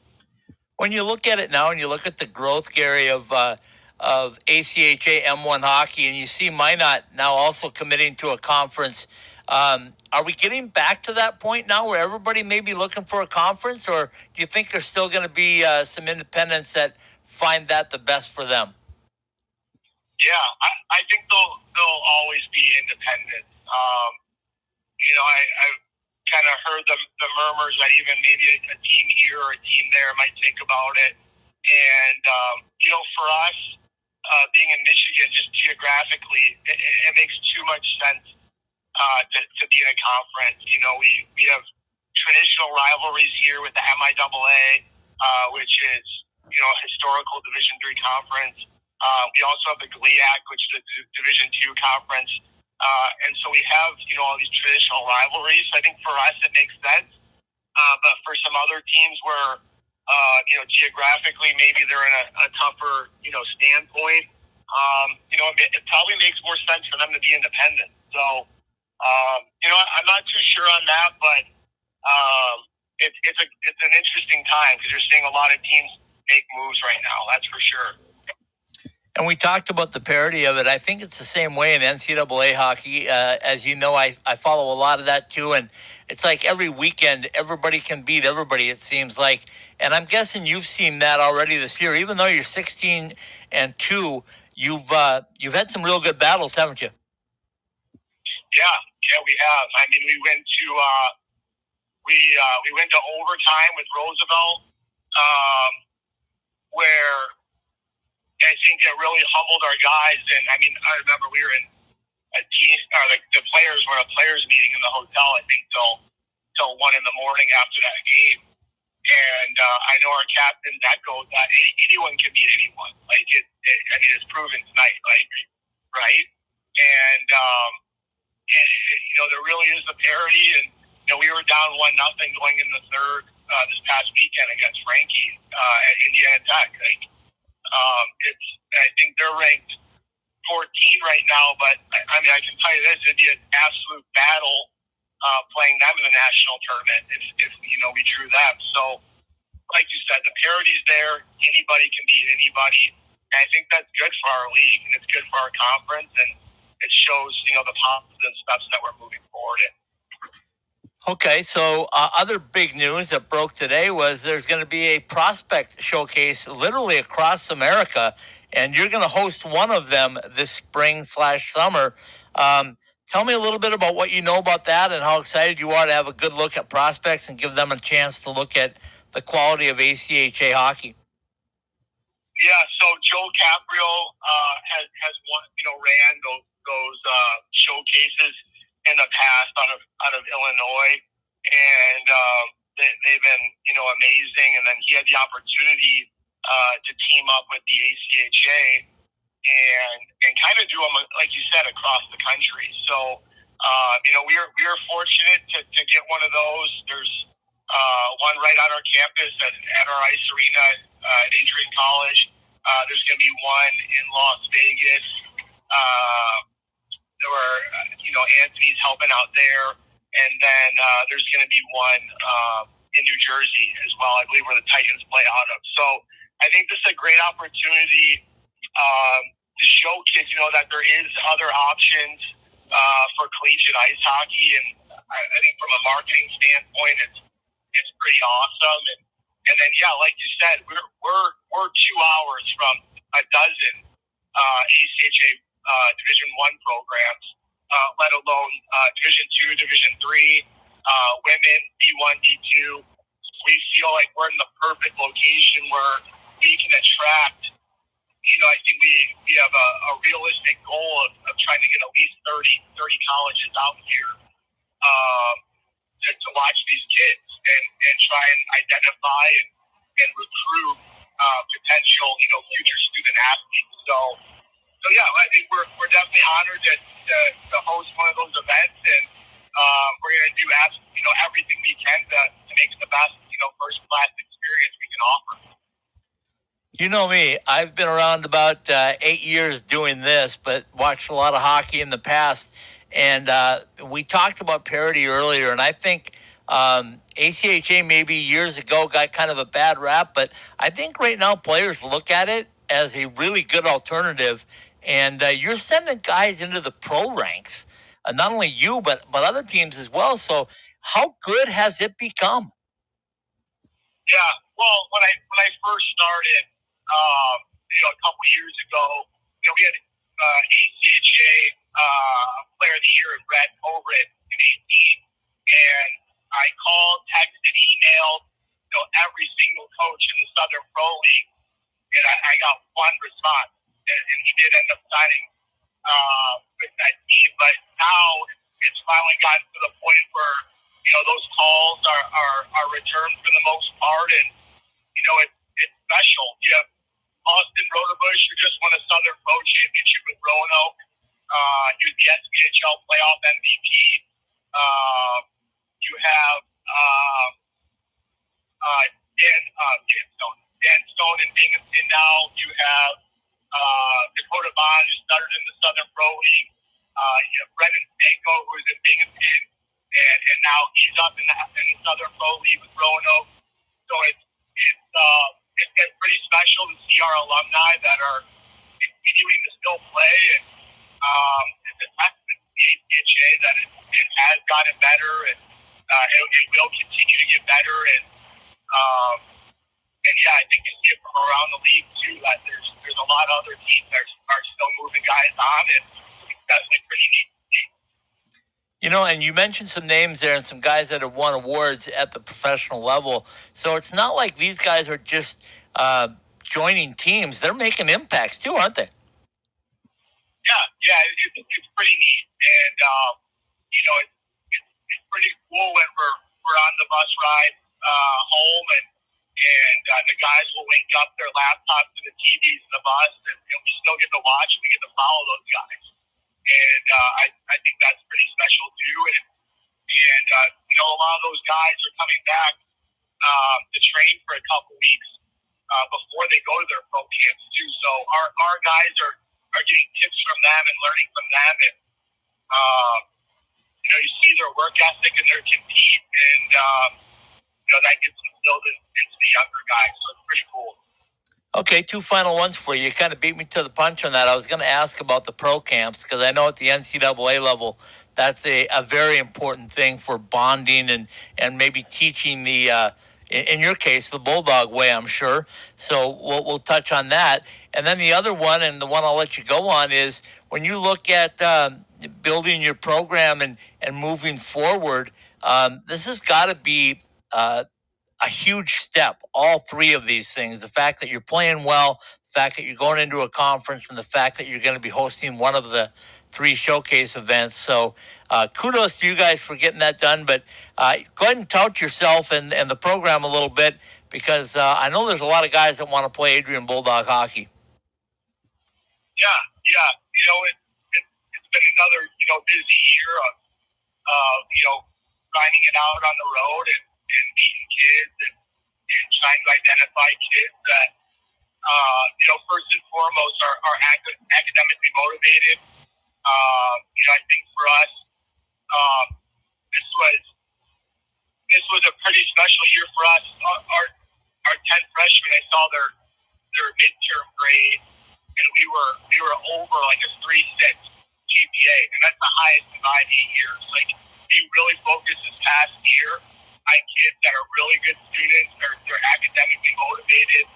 When you look at it now, and you look at the growth, Gary, of uh, of ACHA M1 hockey, and you see Minot now also committing to a conference. Um, are we getting back to that point now where everybody may be looking for a conference, or do you think there's still going to be uh, some independents that find that the best for them? Yeah, I, I think they'll they'll always be independent. Um, you know, I, I've kind of heard the, the murmurs that even maybe a, a team here or a team there might think about it. And um, you know, for us, uh, being in Michigan, just geographically, it, it makes too much sense uh, to, to be in a conference. You know, we we have traditional rivalries here with the MIAA, uh, which is you know a historical Division three conference. Uh, we also have the GLIAC, which is a Division two conference, uh, and so we have you know all these traditional rivalries. I think for us it makes sense, uh, but for some other teams where uh, you know geographically maybe they're in a, a tougher you know standpoint, um, you know it, it probably makes more sense for them to be independent. So um, you know I'm not too sure on that, but um, it, it's a it's an interesting time because you're seeing a lot of teams make moves right now. That's for sure. And we talked about the parity of it. I think it's the same way in NCAA hockey. Uh, as you know, I, I follow a lot of that too. And it's like every weekend, everybody can beat everybody, it seems like. And I'm guessing you've seen that already this year. Even though you're 16 and 2, you've, uh, you've had some real good battles, haven't you? Yeah, yeah, we have. I mean, we went to uh, we uh, we went to overtime with Roosevelt, um, where I think that really humbled our guys. And I mean, I remember we were in a team, or like the players were a players meeting in the hotel. I think till till one in the morning after that game. And uh, I know our captain echoed that anyone can beat anyone. Like it, it I mean, it's proven tonight. Like right, and um, and, you know there really is a parity. And you know we were down one nothing going in the third uh, this past weekend against Frankie uh, at Indiana Tech. Like um, it's I think they're ranked 14 right now, but I, I mean I can tell you this: it'd be an absolute battle uh, playing them in the national tournament if, if you know we drew them. So, like you said, the parity's there. Anybody can beat anybody. And I think that's good for our league and it's good for our conference and it shows you know the positive steps that we're moving forward in. Okay, so uh, other big news that broke today was there's going to be a prospect showcase literally across America, and you're going to host one of them this spring slash summer. Um, tell me a little bit about what you know about that and how excited you are to have a good look at prospects and give them a chance to look at the quality of ACHA hockey. Yeah, so Joe Caprio uh, has has one, you know ran those those uh, showcases in the past out of out of Illinois, and um, they, they've been you know amazing. And then he had the opportunity uh, to team up with the ACHA and and kind of do them like you said across the country. So uh, you know we are we are fortunate to, to get one of those. There's uh, one right on our campus at, at our ice arena uh, at Adrian College. Uh, there's going to be one in Las Vegas. Uh, there were, uh, you know, Anthony's helping out there, and then uh, there's going to be one uh, in New Jersey as well. I believe where the Titans play out of. So I think this is a great opportunity um, to show kids, you know, that there is other options uh, for collegiate ice hockey, and I, I think from a marketing standpoint, it's it's pretty awesome. And and then yeah, like you said, we're we're we're two hours from a dozen uh, ACHA uh, Division One programs, uh, let alone uh, Division Two, Division Three, uh, women D one, D two. We feel like we're in the perfect location where we can attract. You know, I think we we have a, a realistic goal of, of trying to get at least 30, 30 colleges out here um, to, to watch these kids and, and try and identify and, and recruit uh, potential, you know, future student athletes. So so yeah, I think we're, we're definitely honored to, to, to host one of those events, and um, we're going to do you know everything we can to, to make the best you know first class experience we can offer. You know me, I've been around about uh, eight years doing this, but watched a lot of hockey in the past. And uh, we talked about parity earlier, and I think um, ACHA maybe years ago got kind of a bad rap, but I think right now players look at it as a really good alternative. And uh, you're sending guys into the pro ranks, uh, not only you but but other teams as well. So how good has it become? Yeah, well, when I when I first started, um, you know, a couple years ago, you know, we had uh, ACHA uh, Player of the Year in Cobrit in 18, and I called, texted, emailed, you know, every single coach in the Southern Pro League, and I, I got one response, and, and he did end up signing uh, with that team. But now it's finally gotten to the point where you know those calls are are, are returned for the most part, and you know it's it's special. You have Austin Rodebush, who just won a Southern Pro Championship with Roanoke. Uh, he was the SPHL playoff MVP. Uh, you have uh, uh, Dan, uh, Dan Stone, Dan Stone in Binghamton now. You have uh, Dakota Bond, who started in the Southern Pro League. Uh, you have Brendan Stanko, who's in Binghamton, and, and now he's up in the, in the Southern Pro League with Roanoke. So it's it's uh, it's been pretty special to see our alumni that are continuing to still play, and um, it's a testament to the ACHA that it, it has gotten better, and uh, it, it will continue to get better, and um, and yeah, I think you see it from around the league too. That there's there's a lot of other teams that are, still moving guys on, and it's definitely pretty neat. You know, and you mentioned some names there and some guys that have won awards at the professional level. So it's not like these guys are just uh, joining teams; they're making impacts too, aren't they? Yeah, yeah, it, it's pretty neat, and um, you know, it, it, it's pretty cool when we're we're on the bus ride uh, home, and and uh, the guys will link up their laptops to the TVs in the bus, and, and we still get to watch and we get to follow those guys and uh, I, I think that's pretty special too. And and uh, you know, a lot of those guys are coming back um, to train for a couple weeks uh, before they go to their pro camps too. So our our guys are are getting tips from them and learning from them, and um, you know, you see their work ethic and their compete, and um, you know that gets into the younger guys. So it's pretty cool. Okay, two final ones for you. You kind of beat me to the punch on that. I was going to ask about the pro camps because I know at the NCAA level, that's a, a very important thing for bonding and, and maybe teaching the, uh, in, in, your case, the Bulldog way, I'm sure. So we'll, we'll touch on that. And then the other one, and the one I'll let you go on, is when you look at um, building your program and, and moving forward, um, this has got to be uh, a huge step. All three of these things the fact that you're playing well, the fact that you're going into a conference, and the fact that you're going to be hosting one of the three showcase events. So, uh, kudos to you guys for getting that done. But uh, go ahead and tout yourself and, and the program a little bit because uh, I know there's a lot of guys that want to play Adrian Bulldog hockey. Yeah, yeah. You know, it, it, has been another, you know, busy year of, uh, you know, grinding it out on the road and and meeting kids and, and trying to identify kids that, uh, you know, first and foremost are, are ac- academically motivated. Um, you know, I think for us, um, this was this was a pretty special year for us. Our our, our ten freshmen, I saw their their midterm grade, and we were we were over like a three six GPA, and that's the highest in five eight years. Like we really focused this past year high kids that are really good students. They're, they're academically motivated.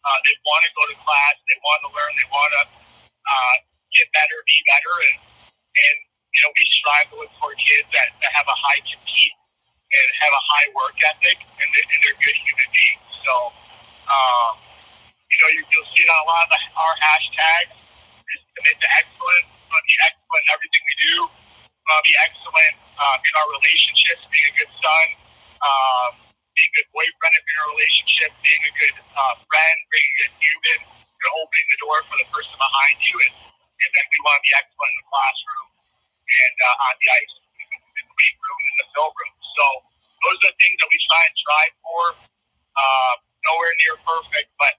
Uh, they want to go to class. They want to learn. They want to uh, get better, be better, and and you know we strive to look for kids that, that have a high compete and have a high work ethic, and they're, and they're good human beings. So, um, you know, you, you'll see it on a lot of the, our hashtags is commit to excellence. Want to be excellent in everything we do. Want to be excellent um, in our relationships, being a good son, um, being a good boyfriend if you're in a relationship, being a good uh, friend, being a good human, you're opening the door for the person behind you, and, and then we want to be excellent in the classroom and uh, on the ice, in the weight room, in the film room. So those are the things that we try and strive for. Uh, nowhere near perfect, but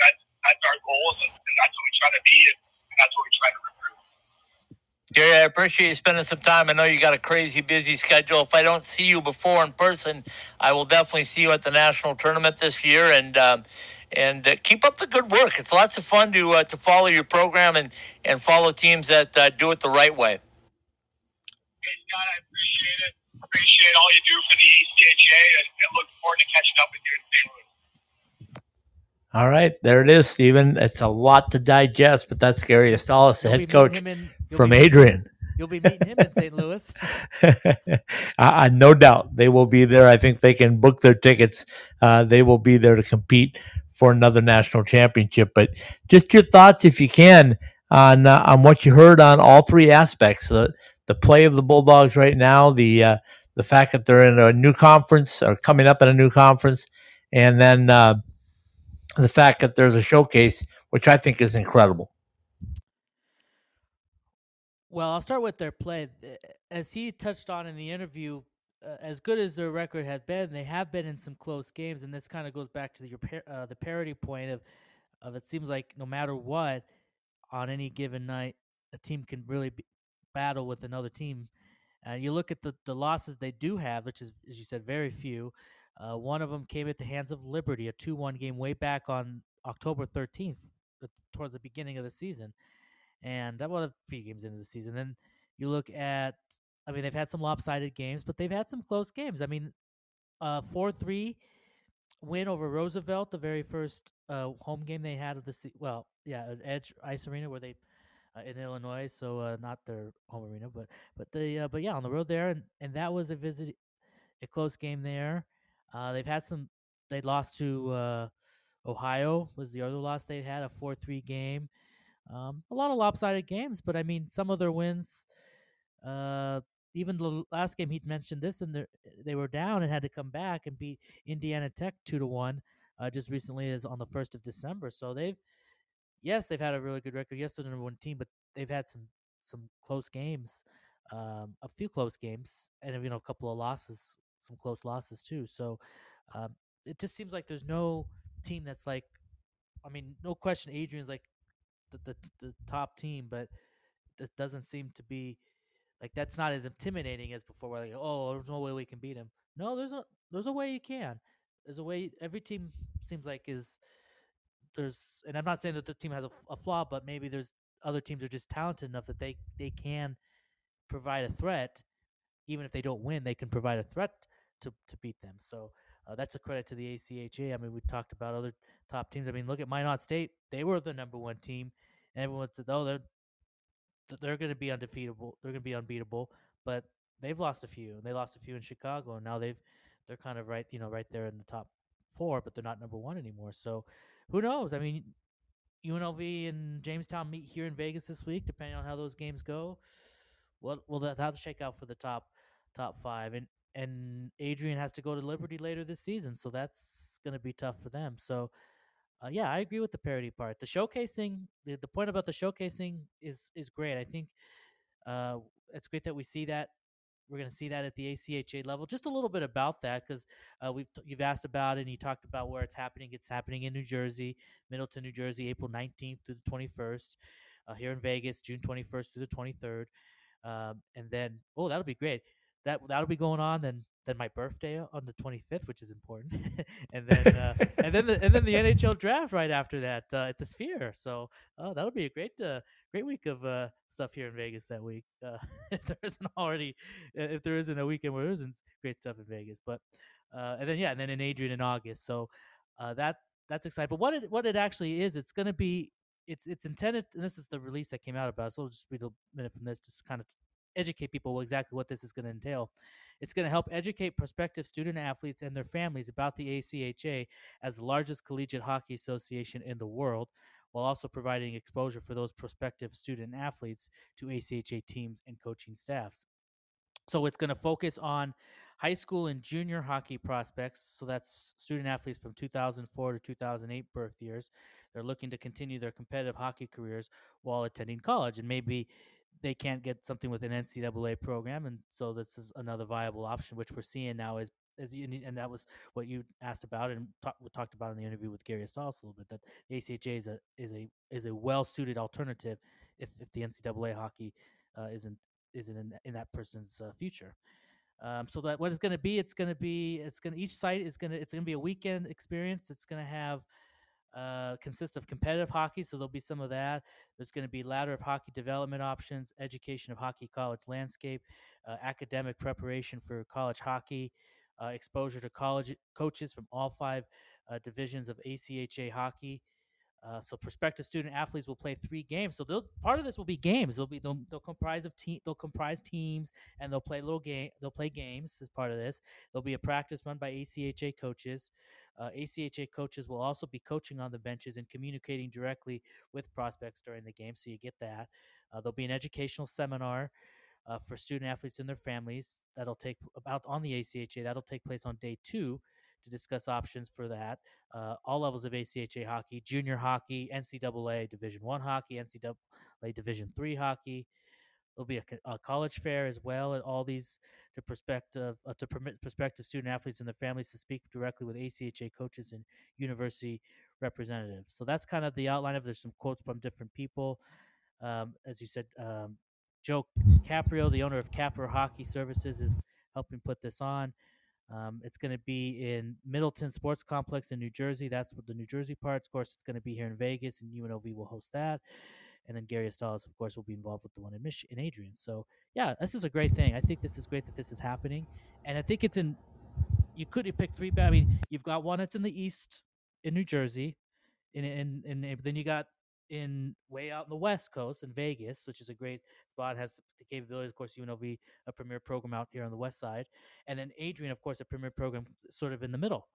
that's that's our goals, and, and that's what we try to be, and, and that's what we try to recruit. Gary, I appreciate you spending some time. I know you got a crazy busy schedule. If I don't see you before in person, I will definitely see you at the national tournament this year. And um, and uh, keep up the good work. It's lots of fun to uh, to follow your program and and follow teams that uh, do it the right way. Hey, Scott, I appreciate it. Appreciate all you do for the ACHA, and, and look forward to catching up with you in St. Louis. All right, there it is, Stephen. It's a lot to digest, but that's Gary Astalos, the You'll head coach him in- you'll from be- Adrian. You'll be meeting him in St. Louis. uh, no doubt they will be there. I think they can book their tickets. Uh, they will be there to compete for another national championship. But just your thoughts, if you can, on uh, on what you heard on all three aspects: the the play of the Bulldogs right now, the uh, the fact that they're in a new conference or coming up in a new conference, and then uh, the fact that there's a showcase, which I think is incredible. Well, I'll start with their play. As he touched on in the interview, uh, as good as their record has been, they have been in some close games, and this kind of goes back to par- uh, the parity point of of it seems like no matter what, on any given night, a team can really battle with another team. And you look at the the losses they do have, which is as you said, very few. Uh, one of them came at the hands of Liberty, a two-one game way back on October 13th, uh, towards the beginning of the season and was a few games into the season. Then you look at, I mean, they've had some lopsided games, but they've had some close games. I mean, uh, four three win over Roosevelt, the very first uh, home game they had of the se- well, yeah, at Edge Ice Arena where they uh, in Illinois, so uh, not their home arena, but but they uh, but yeah, on the road there, and and that was a visit, a close game there. Uh, they've had some. They lost to uh, Ohio was the other loss they had a four three game. Um, a lot of lopsided games, but I mean, some of their wins. Uh, even the last game he mentioned this, and they they were down and had to come back and beat Indiana Tech two to one. Uh, just recently, is on the first of December. So they've, yes, they've had a really good record. Yes, they're the number one team, but they've had some some close games, um, a few close games, and you know, a couple of losses, some close losses too. So um, it just seems like there's no team that's like, I mean, no question, Adrian's like the the, the top team, but that doesn't seem to be like that's not as intimidating as before. Where like, oh, there's no way we can beat him. No, there's a there's a way you can. There's a way. Every team seems like is there's, and I'm not saying that the team has a flaw, but maybe there's other teams are just talented enough that they they can provide a threat, even if they don't win, they can provide a threat to to beat them. So. Uh, that's a credit to the ACHA. I mean, we talked about other top teams. I mean, look at Minot State; they were the number one team, and everyone said, "Oh, they're they're going to be undefeatable. They're going to be unbeatable." But they've lost a few, and they lost a few in Chicago, and now they've they're kind of right, you know, right there in the top four, but they're not number one anymore. So, who knows? I mean, UNLV and Jamestown meet here in Vegas this week, depending on how those games go. Well, well, that, that'll shake out for the top top five, and and Adrian has to go to Liberty later this season, so that's going to be tough for them. So, uh, yeah, I agree with the parody part. The showcase thing, the, the point about the showcase thing is is great. I think uh, it's great that we see that. We're going to see that at the ACHA level. Just a little bit about that because uh, we've t- you've asked about it and you talked about where it's happening. It's happening in New Jersey, Middletown, New Jersey, April 19th through the 21st. Uh, here in Vegas, June 21st through the 23rd. Um, and then, oh, that'll be great. That that'll be going on. Then then my birthday on the 25th, which is important. and then uh, and then the, and then the NHL draft right after that uh, at the Sphere. So oh, that'll be a great uh, great week of uh, stuff here in Vegas that week. Uh, if there isn't already, if there isn't a weekend where there isn't great stuff in Vegas, but uh, and then yeah, and then in Adrian in August. So uh, that that's exciting. But what it what it actually is, it's going to be it's it's intended, and this is the release that came out about. it, So we'll just read a minute from this, just kind of educate people exactly what this is going to entail. It's going to help educate prospective student athletes and their families about the ACHA as the largest collegiate hockey association in the world, while also providing exposure for those prospective student athletes to ACHA teams and coaching staffs. So it's going to focus on high school and junior hockey prospects. So that's student athletes from 2004 to 2008 birth years. They're looking to continue their competitive hockey careers while attending college, and maybe they can't get something with an NCAA program, and so this is another viable option, which we're seeing now is. You, and that was what you asked about, and talk, we talked about in the interview with Gary Stiles a little bit. That the ACHA is a is a is a well suited alternative if, if the NCAA hockey uh, isn't isn't in, in that person's uh, future. Um, so that what it's going to be, it's going to be, it's going to each site is going to, it's going to be a weekend experience. It's going to have uh, consist of competitive hockey, so there'll be some of that. There's going to be ladder of hockey development options, education of hockey college landscape, uh, academic preparation for college hockey, uh, exposure to college coaches from all five uh, divisions of ACHA hockey. Uh, so prospective student athletes will play three games. So part of this will be games. They'll be they'll, they'll comprise of team. They'll comprise teams, and they'll play little game. They'll play games as part of this. There'll be a practice run by ACHA coaches. Uh, ACHA coaches will also be coaching on the benches and communicating directly with prospects during the game. So you get that. Uh, there'll be an educational seminar uh, for student athletes and their families that'll take about on the ACHA. That'll take place on day two to discuss options for that. Uh, all levels of ACHA hockey, junior hockey, NCAA Division One hockey, NCAA Division Three hockey. There'll be a, a, college fair as well, and all these to prospective uh, to permit prospective student athletes and their families to speak directly with ACHA coaches and university representatives. So that's kind of the outline of. There's some quotes from different people. Um, as you said, um, Joe Caprio, the owner of Caprio Hockey Services, is helping put this on. Um, it's going to be in Middletown Sports Complex in New Jersey. That's what the New Jersey part. Of course, it's going to be here in Vegas, and UNLV will host that. And then Gary Astalos, of course, will be involved with the one in Mich- in Adrian. So yeah, this is a great thing. I think this is great that this is happening, and I think it's in. You could pick three. I mean, you've got one that's in the east in New Jersey, in in, in then you got in way out in the West Coast in Vegas, which is a great spot, has the capabilities. Of course, UNLV, a premier program out here on the West Side, and then Adrian, of course, a premier program sort of in the middle.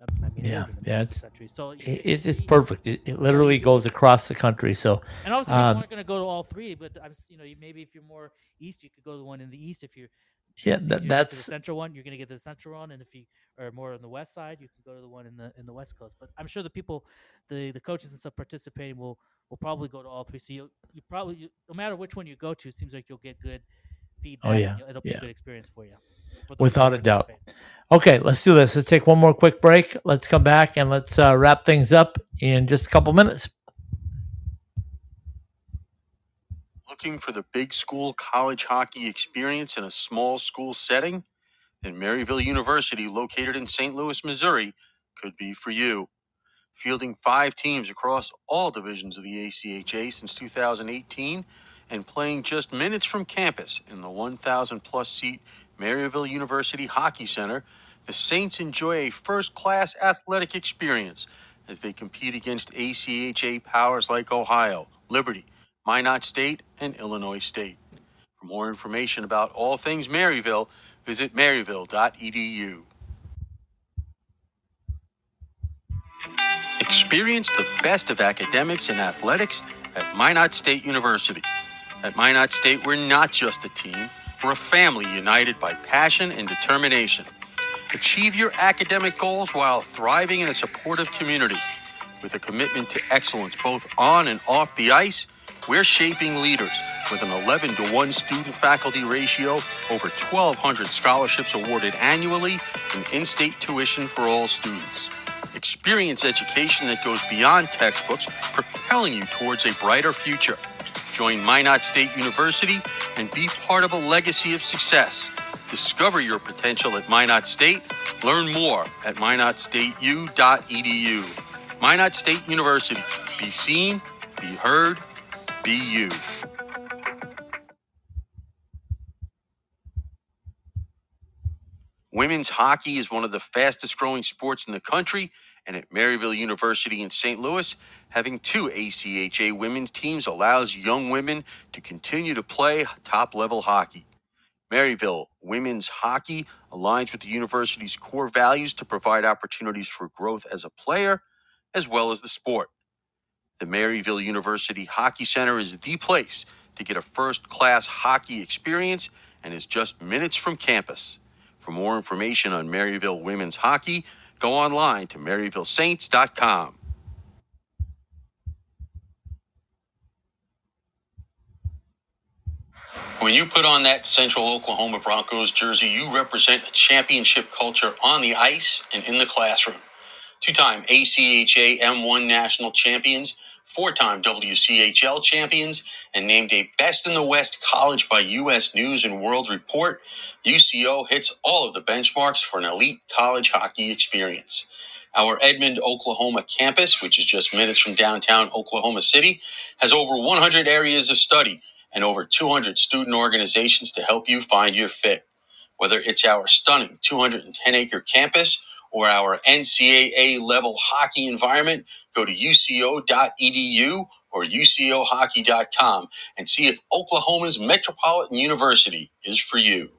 I mean, yeah, it yeah, it's country. So it's just perfect. It, it, literally goes across the country. So and obviously, um, you aren't going to go to all three, but I'm, you know, maybe if you're more east, you could go to the one in the east. If you're yeah, that, that's the central one. You're going to get the central one, and if you are more on the west side, you can go to the one in the in the west coast. But I'm sure the people, the the coaches and stuff participating will will probably go to all three. So you you probably you, no matter which one you go to, it seems like you'll get good feedback. Oh yeah, it'll be yeah. a good experience for you. Without a doubt. Okay, let's do this. Let's take one more quick break. Let's come back and let's uh, wrap things up in just a couple minutes. Looking for the big school college hockey experience in a small school setting? Then Maryville University, located in St. Louis, Missouri, could be for you fielding five teams across all divisions of the ACHA since 2018 and playing just minutes from campus in the 1,000 plus seat Maryville University Hockey Center, the Saints enjoy a first class athletic experience as they compete against ACHA powers like Ohio, Liberty, Minot State, and Illinois State. For more information about all things Maryville, visit maryville.edu. Experience the best of academics and athletics at Minot State University. At Minot State, we're not just a team, we're a family united by passion and determination. Achieve your academic goals while thriving in a supportive community. With a commitment to excellence both on and off the ice, we're shaping leaders with an 11 to 1 student faculty ratio, over 1,200 scholarships awarded annually, and in state tuition for all students experience education that goes beyond textbooks, propelling you towards a brighter future. Join Minot State University and be part of a legacy of success. Discover your potential at Minot State. Learn more at minotstateu.edu. Minot State University. Be seen, be heard, be you. Women's hockey is one of the fastest growing sports in the country, and at Maryville University in St. Louis, having two ACHA women's teams allows young women to continue to play top level hockey. Maryville women's hockey aligns with the university's core values to provide opportunities for growth as a player as well as the sport. The Maryville University Hockey Center is the place to get a first class hockey experience and is just minutes from campus. For more information on Maryville women's hockey, go online to maryvillesaints.com. When you put on that Central Oklahoma Broncos jersey, you represent a championship culture on the ice and in the classroom. Two time ACHA M1 national champions four time WCHL champions, and named a Best in the West college by U.S. News and World Report, UCO hits all of the benchmarks for an elite college hockey experience. Our Edmond, Oklahoma campus, which is just minutes from downtown Oklahoma City, has over 100 areas of study and over 200 student organizations to help you find your fit. Whether it's our stunning 210 acre campus or our NCAA level hockey environment, go to uco.edu or ucohockey.com and see if Oklahoma's Metropolitan University is for you.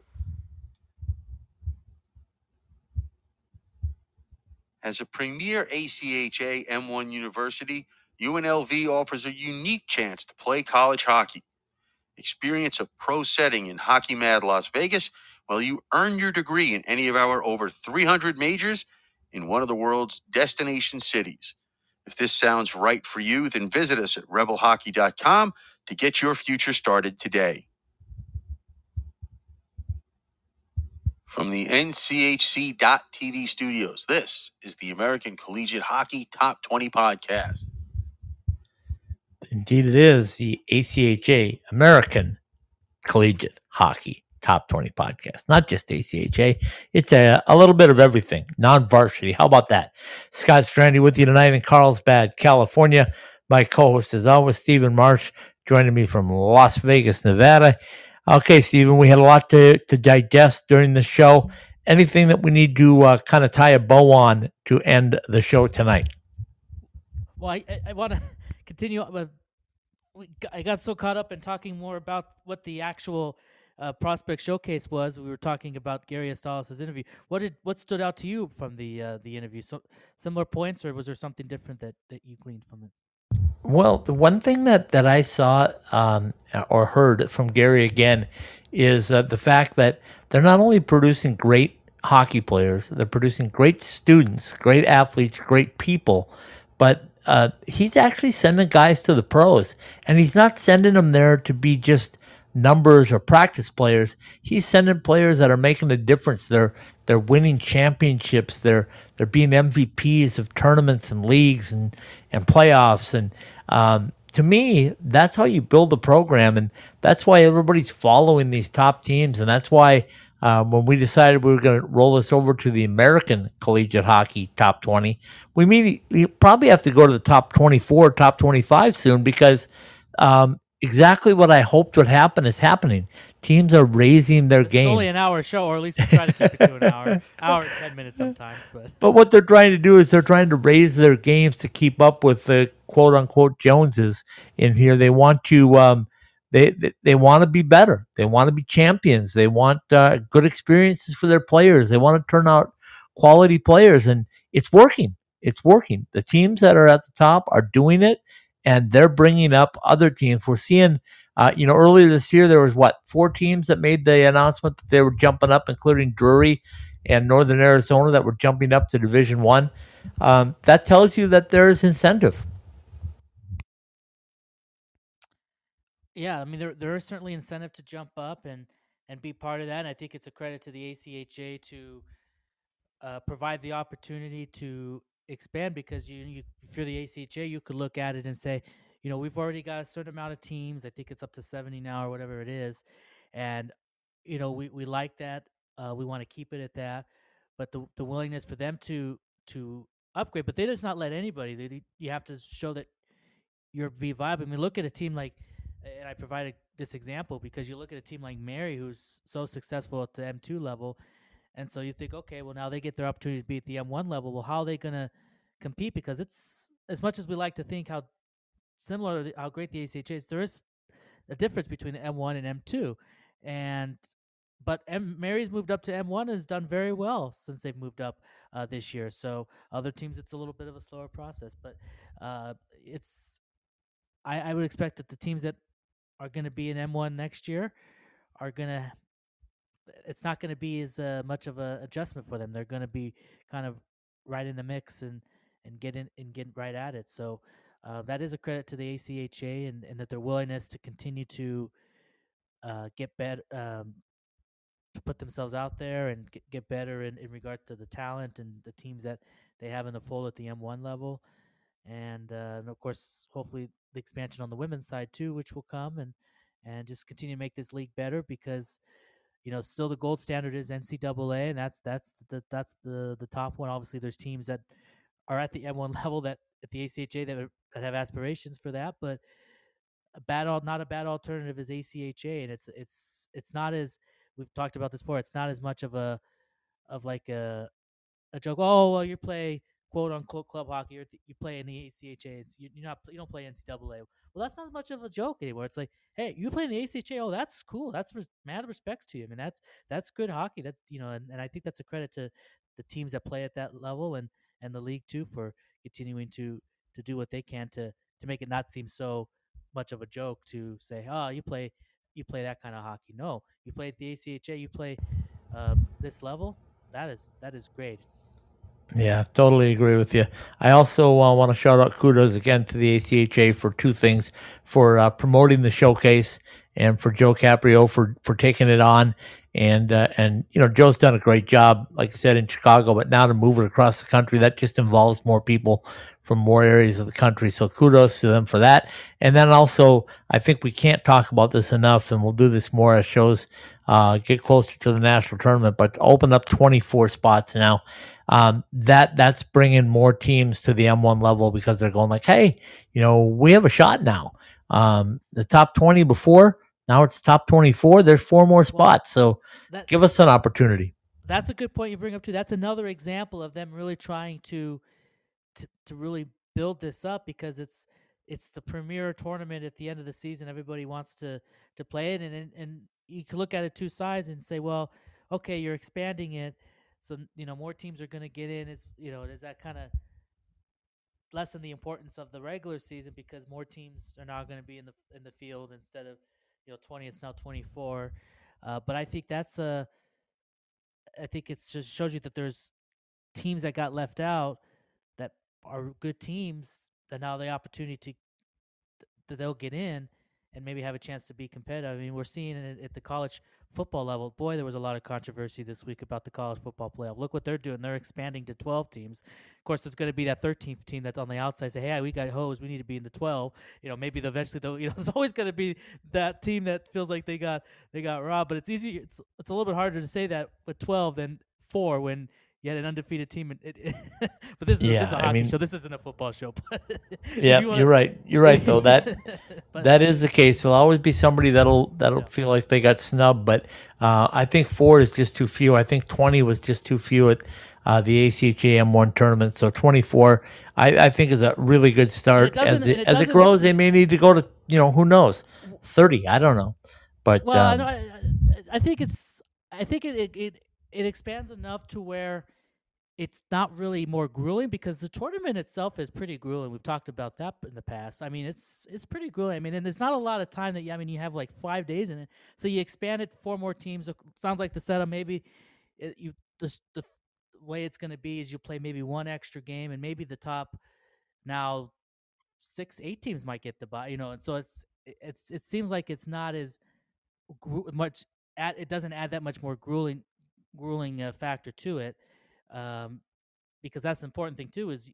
As a premier ACHA M1 university, UNLV offers a unique chance to play college hockey. Experience a pro setting in Hockey Mad Las Vegas while you earn your degree in any of our over 300 majors in one of the world's destination cities. If this sounds right for you, then visit us at rebelhockey.com to get your future started today. From the NCHC.TV studios, this is the American Collegiate Hockey Top 20 podcast. Indeed, it is the ACHA American Collegiate Hockey Top 20 podcast. Not just ACHA, it's a, a little bit of everything, non varsity. How about that? Scott Strandy with you tonight in Carlsbad, California. My co host is always Stephen Marsh, joining me from Las Vegas, Nevada. Okay, Stephen, we had a lot to, to digest during the show. Anything that we need to uh, kind of tie a bow on to end the show tonight? Well, I, I, want to continue with. I got so caught up in talking more about what the actual uh, prospect showcase was. We were talking about Gary Astalos' interview. What did what stood out to you from the uh, the interview? So similar points, or was there something different that, that you gleaned from it? Well, the one thing that that I saw um, or heard from Gary again is uh, the fact that they're not only producing great hockey players, they're producing great students, great athletes, great people, but uh, he's actually sending guys to the pros, and he's not sending them there to be just numbers or practice players. He's sending players that are making a difference. They're they're winning championships. They're they're being MVPs of tournaments and leagues and and playoffs. And um, to me, that's how you build a program, and that's why everybody's following these top teams, and that's why um, when we decided we were going to roll this over to the American Collegiate Hockey Top 20, we may, we probably have to go to the top 24, top 25 soon because um, exactly what I hoped would happen is happening. Teams are raising their games. It's game. only an hour show, or at least we try to keep it to an hour, hour and ten minutes sometimes. But But what they're trying to do is they're trying to raise their games to keep up with the quote unquote Joneses in here. They want to um, they they, they want to be better. They want to be champions. They want uh, good experiences for their players. They want to turn out quality players, and it's working. It's working. The teams that are at the top are doing it, and they're bringing up other teams. We're seeing. Uh, you know, earlier this year there was what four teams that made the announcement that they were jumping up, including Drury and Northern Arizona that were jumping up to Division One. Um, that tells you that there is incentive. yeah, I mean there there is certainly incentive to jump up and and be part of that. And I think it's a credit to the ACHA to uh, provide the opportunity to expand because you, you if you're the ACHA, you could look at it and say, you know, we've already got a certain amount of teams. I think it's up to 70 now or whatever it is, and you know we we like that. Uh, we want to keep it at that, but the the willingness for them to to upgrade, but they just not let anybody. They, you have to show that you're be viable. I mean, look at a team like and I provided this example because you look at a team like Mary, who's so successful at the M2 level, and so you think, okay, well now they get their opportunity to be at the M1 level. Well, how are they going to compete? Because it's as much as we like to think how similar, how great the ACHA is, there is a difference between the M1 and M2, and but M- Mary's moved up to M1 and has done very well since they've moved up uh, this year. So other teams, it's a little bit of a slower process, but uh, it's I, I would expect that the teams that are going to be in M1 next year are going to. It's not going to be as uh, much of a adjustment for them. They're going to be kind of right in the mix and and get in and get right at it. So uh, that is a credit to the ACHA and, and that their willingness to continue to uh, get better, um, to put themselves out there and get, get better in, in regards to the talent and the teams that they have in the fold at the M1 level. and, uh, and of course, hopefully the expansion on the women's side too, which will come and and just continue to make this league better because you know still the gold standard is NCAA, and that's that's the that's the the top one. Obviously, there's teams that are at the M1 level that at the ACHA that are, that have aspirations for that, but a bad not a bad alternative is ACHA, and it's it's it's not as we've talked about this before. It's not as much of a of like a a joke. Oh well, you play quote unquote club hockey. You're, you play in the ACHA. It's, you, you're not you don't play NCAA. Well, that's not much of a joke anymore. It's like, hey, you play in the ACHA. Oh, that's cool. That's res- mad respects to you. I mean, that's that's good hockey. That's you know, and, and I think that's a credit to the teams that play at that level and and the league too for continuing to to do what they can to to make it not seem so much of a joke to say, oh, you play you play that kind of hockey. No, you play at the ACHA. You play uh, this level. That is that is great. Yeah, totally agree with you. I also uh, want to shout out kudos again to the ACHA for two things for uh, promoting the showcase and for Joe Caprio for for taking it on. And uh, and you know Joe's done a great job, like I said in Chicago, but now to move it across the country, that just involves more people from more areas of the country. So kudos to them for that. And then also, I think we can't talk about this enough, and we'll do this more as shows uh, get closer to the national tournament. But open up 24 spots now um, that that's bringing more teams to the M1 level because they're going like, hey, you know, we have a shot now. Um, the top 20 before, now it's top 24. There's four more spots, so that, give us an opportunity. That's a good point you bring up too. That's another example of them really trying to to, to really build this up because it's it's the premier tournament at the end of the season. Everybody wants to to play it, and and, and you can look at it two sides and say, well, okay, you're expanding it so you know more teams are going to get in. Is you know does that kind of lessen the importance of the regular season because more teams are now going to be in the in the field instead of you know 20 it's now 24 uh, but i think that's a i think it just shows you that there's teams that got left out that are good teams that now the opportunity to that they'll get in and maybe have a chance to be competitive. I mean, we're seeing it at the college football level. Boy, there was a lot of controversy this week about the college football playoff. Look what they're doing. They're expanding to 12 teams. Of course, it's going to be that 13th team that's on the outside say, "Hey, we got hose. We need to be in the 12." You know, maybe eventually though, you know, it's always going to be that team that feels like they got they got robbed. But it's easy. It's it's a little bit harder to say that with 12 than four when had an undefeated team. It, it, but this is, yeah, this is a hockey I mean, show. This isn't a football show. yeah, you are right. You're right though. That that is the case. There'll always be somebody that'll that'll yeah. feel like they got snubbed. But uh, I think four is just too few. I think twenty was just too few at uh, the ACHA M1 tournament. So 24, I, I think is a really good start. As it, it as it grows, they may need to go to you know who knows, 30. I don't know, but well, um, I, I, think it's I think it, it it expands enough to where it's not really more grueling because the tournament itself is pretty grueling. We've talked about that in the past. I mean, it's it's pretty grueling. I mean, and there's not a lot of time that you, I mean, you have like five days in it, so you expand it four more teams. It sounds like the setup maybe it, you the the way it's going to be is you play maybe one extra game and maybe the top now six eight teams might get the bye. You know, and so it's it's it seems like it's not as much. At, it doesn't add that much more grueling grueling uh, factor to it, um, because that's the important thing too. Is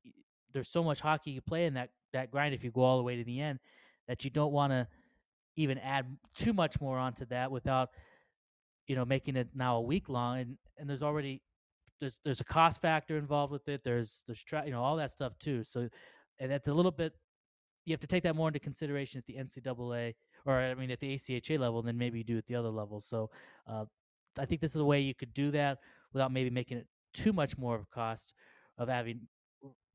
there's so much hockey you play in that that grind if you go all the way to the end that you don't want to even add too much more onto that without you know making it now a week long and and there's already there's there's a cost factor involved with it there's there's tra- you know all that stuff too so and that's a little bit you have to take that more into consideration at the NCAA or I mean at the ACHA level than maybe you do at the other level so uh, I think this is a way you could do that without maybe making it too much more of a cost of having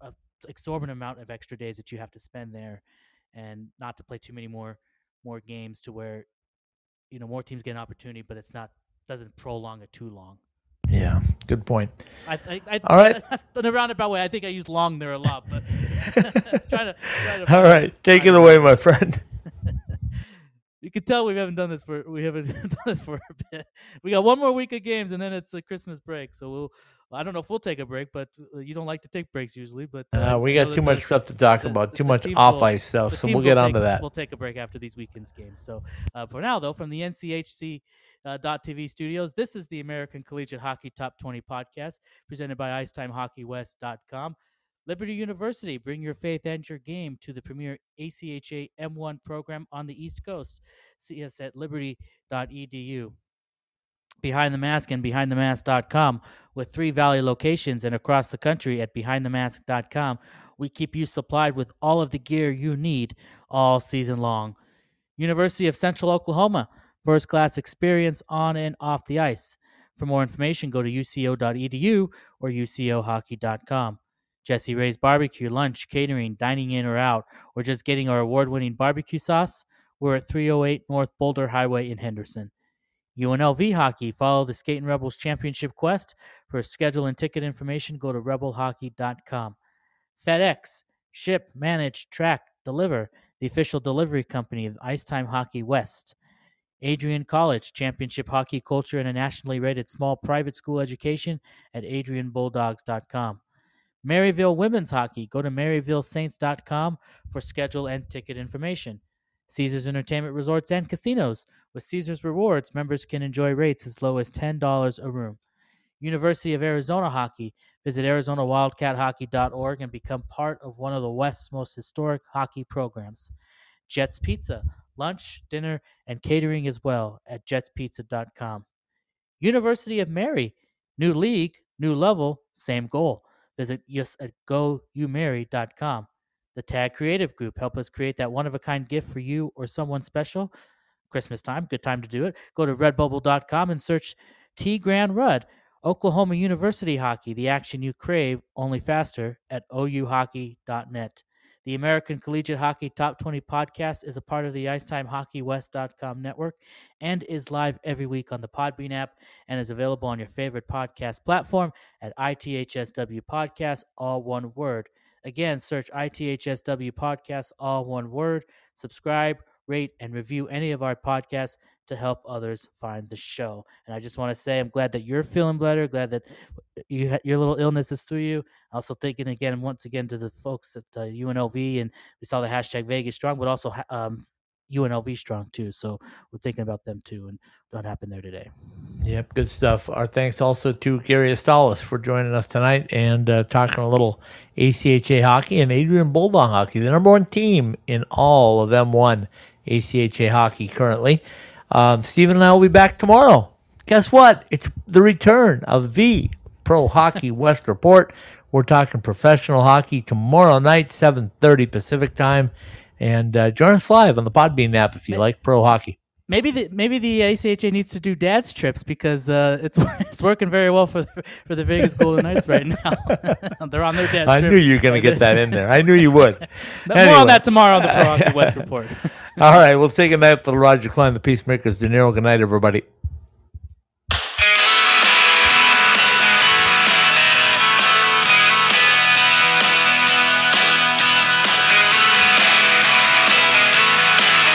an exorbitant amount of extra days that you have to spend there, and not to play too many more more games to where you know more teams get an opportunity, but it's not doesn't prolong it too long. Yeah, good point. I, I, I, All right. In a roundabout way, I think I used long there a lot, but trying to, trying to. All right, take it away, my friend you can tell we haven't done this for we haven't done this for a bit. We got one more week of games, and then it's the Christmas break. So we'll. I don't know if we'll take a break, but uh, you don't like to take breaks usually. But uh, uh, we got too much stuff to talk the, about, too much off will, ice stuff. So we'll get on to that. We'll take a break after these weekend's games. So uh, for now, though, from the NCHC uh, .tv studios, this is the American Collegiate Hockey Top 20 podcast presented by IcetimeHockeyWest.com. Liberty University, bring your faith and your game to the premier ACHA M1 program on the East Coast. See us at liberty.edu. Behind the Mask and BehindTheMask.com with three Valley locations and across the country at BehindTheMask.com. We keep you supplied with all of the gear you need all season long. University of Central Oklahoma, first class experience on and off the ice. For more information, go to uco.edu or ucohockey.com. Jesse Ray's Barbecue, lunch, catering, dining in or out, or just getting our award winning barbecue sauce, we're at 308 North Boulder Highway in Henderson. UNLV Hockey, follow the Skating Rebels Championship Quest. For schedule and ticket information, go to rebelhockey.com. FedEx, ship, manage, track, deliver, the official delivery company of Icetime Hockey West. Adrian College, championship hockey culture and a nationally rated small private school education at adrianbulldogs.com. Maryville Women's Hockey. Go to maryvillesaints.com for schedule and ticket information. Caesars Entertainment Resorts and Casinos. With Caesars Rewards, members can enjoy rates as low as $10 a room. University of Arizona Hockey. Visit ArizonaWildcatHockey.org and become part of one of the West's most historic hockey programs. Jets Pizza. Lunch, dinner, and catering as well at jetspizza.com. University of Mary. New league, new level, same goal. Visit us at goumary.com. The Tag Creative Group help us create that one of a kind gift for you or someone special. Christmas time, good time to do it. Go to redbubble.com and search T Grand Rudd. Oklahoma University Hockey, the action you crave, only faster at ouhockey.net. The American Collegiate Hockey Top 20 podcast is a part of the IcetimeHockeyWest.com network and is live every week on the Podbean app and is available on your favorite podcast platform at ITHSW Podcast, all one word. Again, search ITHSW Podcast, all one word. Subscribe, rate, and review any of our podcasts to help others find the show. And I just want to say I'm glad that you're feeling better, glad that you your little illness is through you. Also thinking again, once again, to the folks at uh, UNLV, and we saw the hashtag Vegas Strong, but also um, UNLV Strong too. So we're thinking about them too, and what happened there today. Yep, good stuff. Our thanks also to Gary Astalos for joining us tonight and uh, talking a little ACHA hockey and Adrian Bulldog hockey, the number one team in all of M1 ACHA hockey currently. Um, Stephen and I will be back tomorrow. Guess what? It's the return of the Pro Hockey West Report. We're talking professional hockey tomorrow night, 7.30 Pacific time. And uh, join us live on the Podbean app if you like pro hockey. Maybe the maybe the ACHA needs to do dad's trips because uh, it's it's working very well for the, for the Vegas Golden Knights right now. They're on their dad's I trip. knew you were going to get that in there. I knew you would. More on that tomorrow on the Pro West report. All right, we'll take a night for the Roger Klein, the Peacemakers. De Niro. Good night, everybody.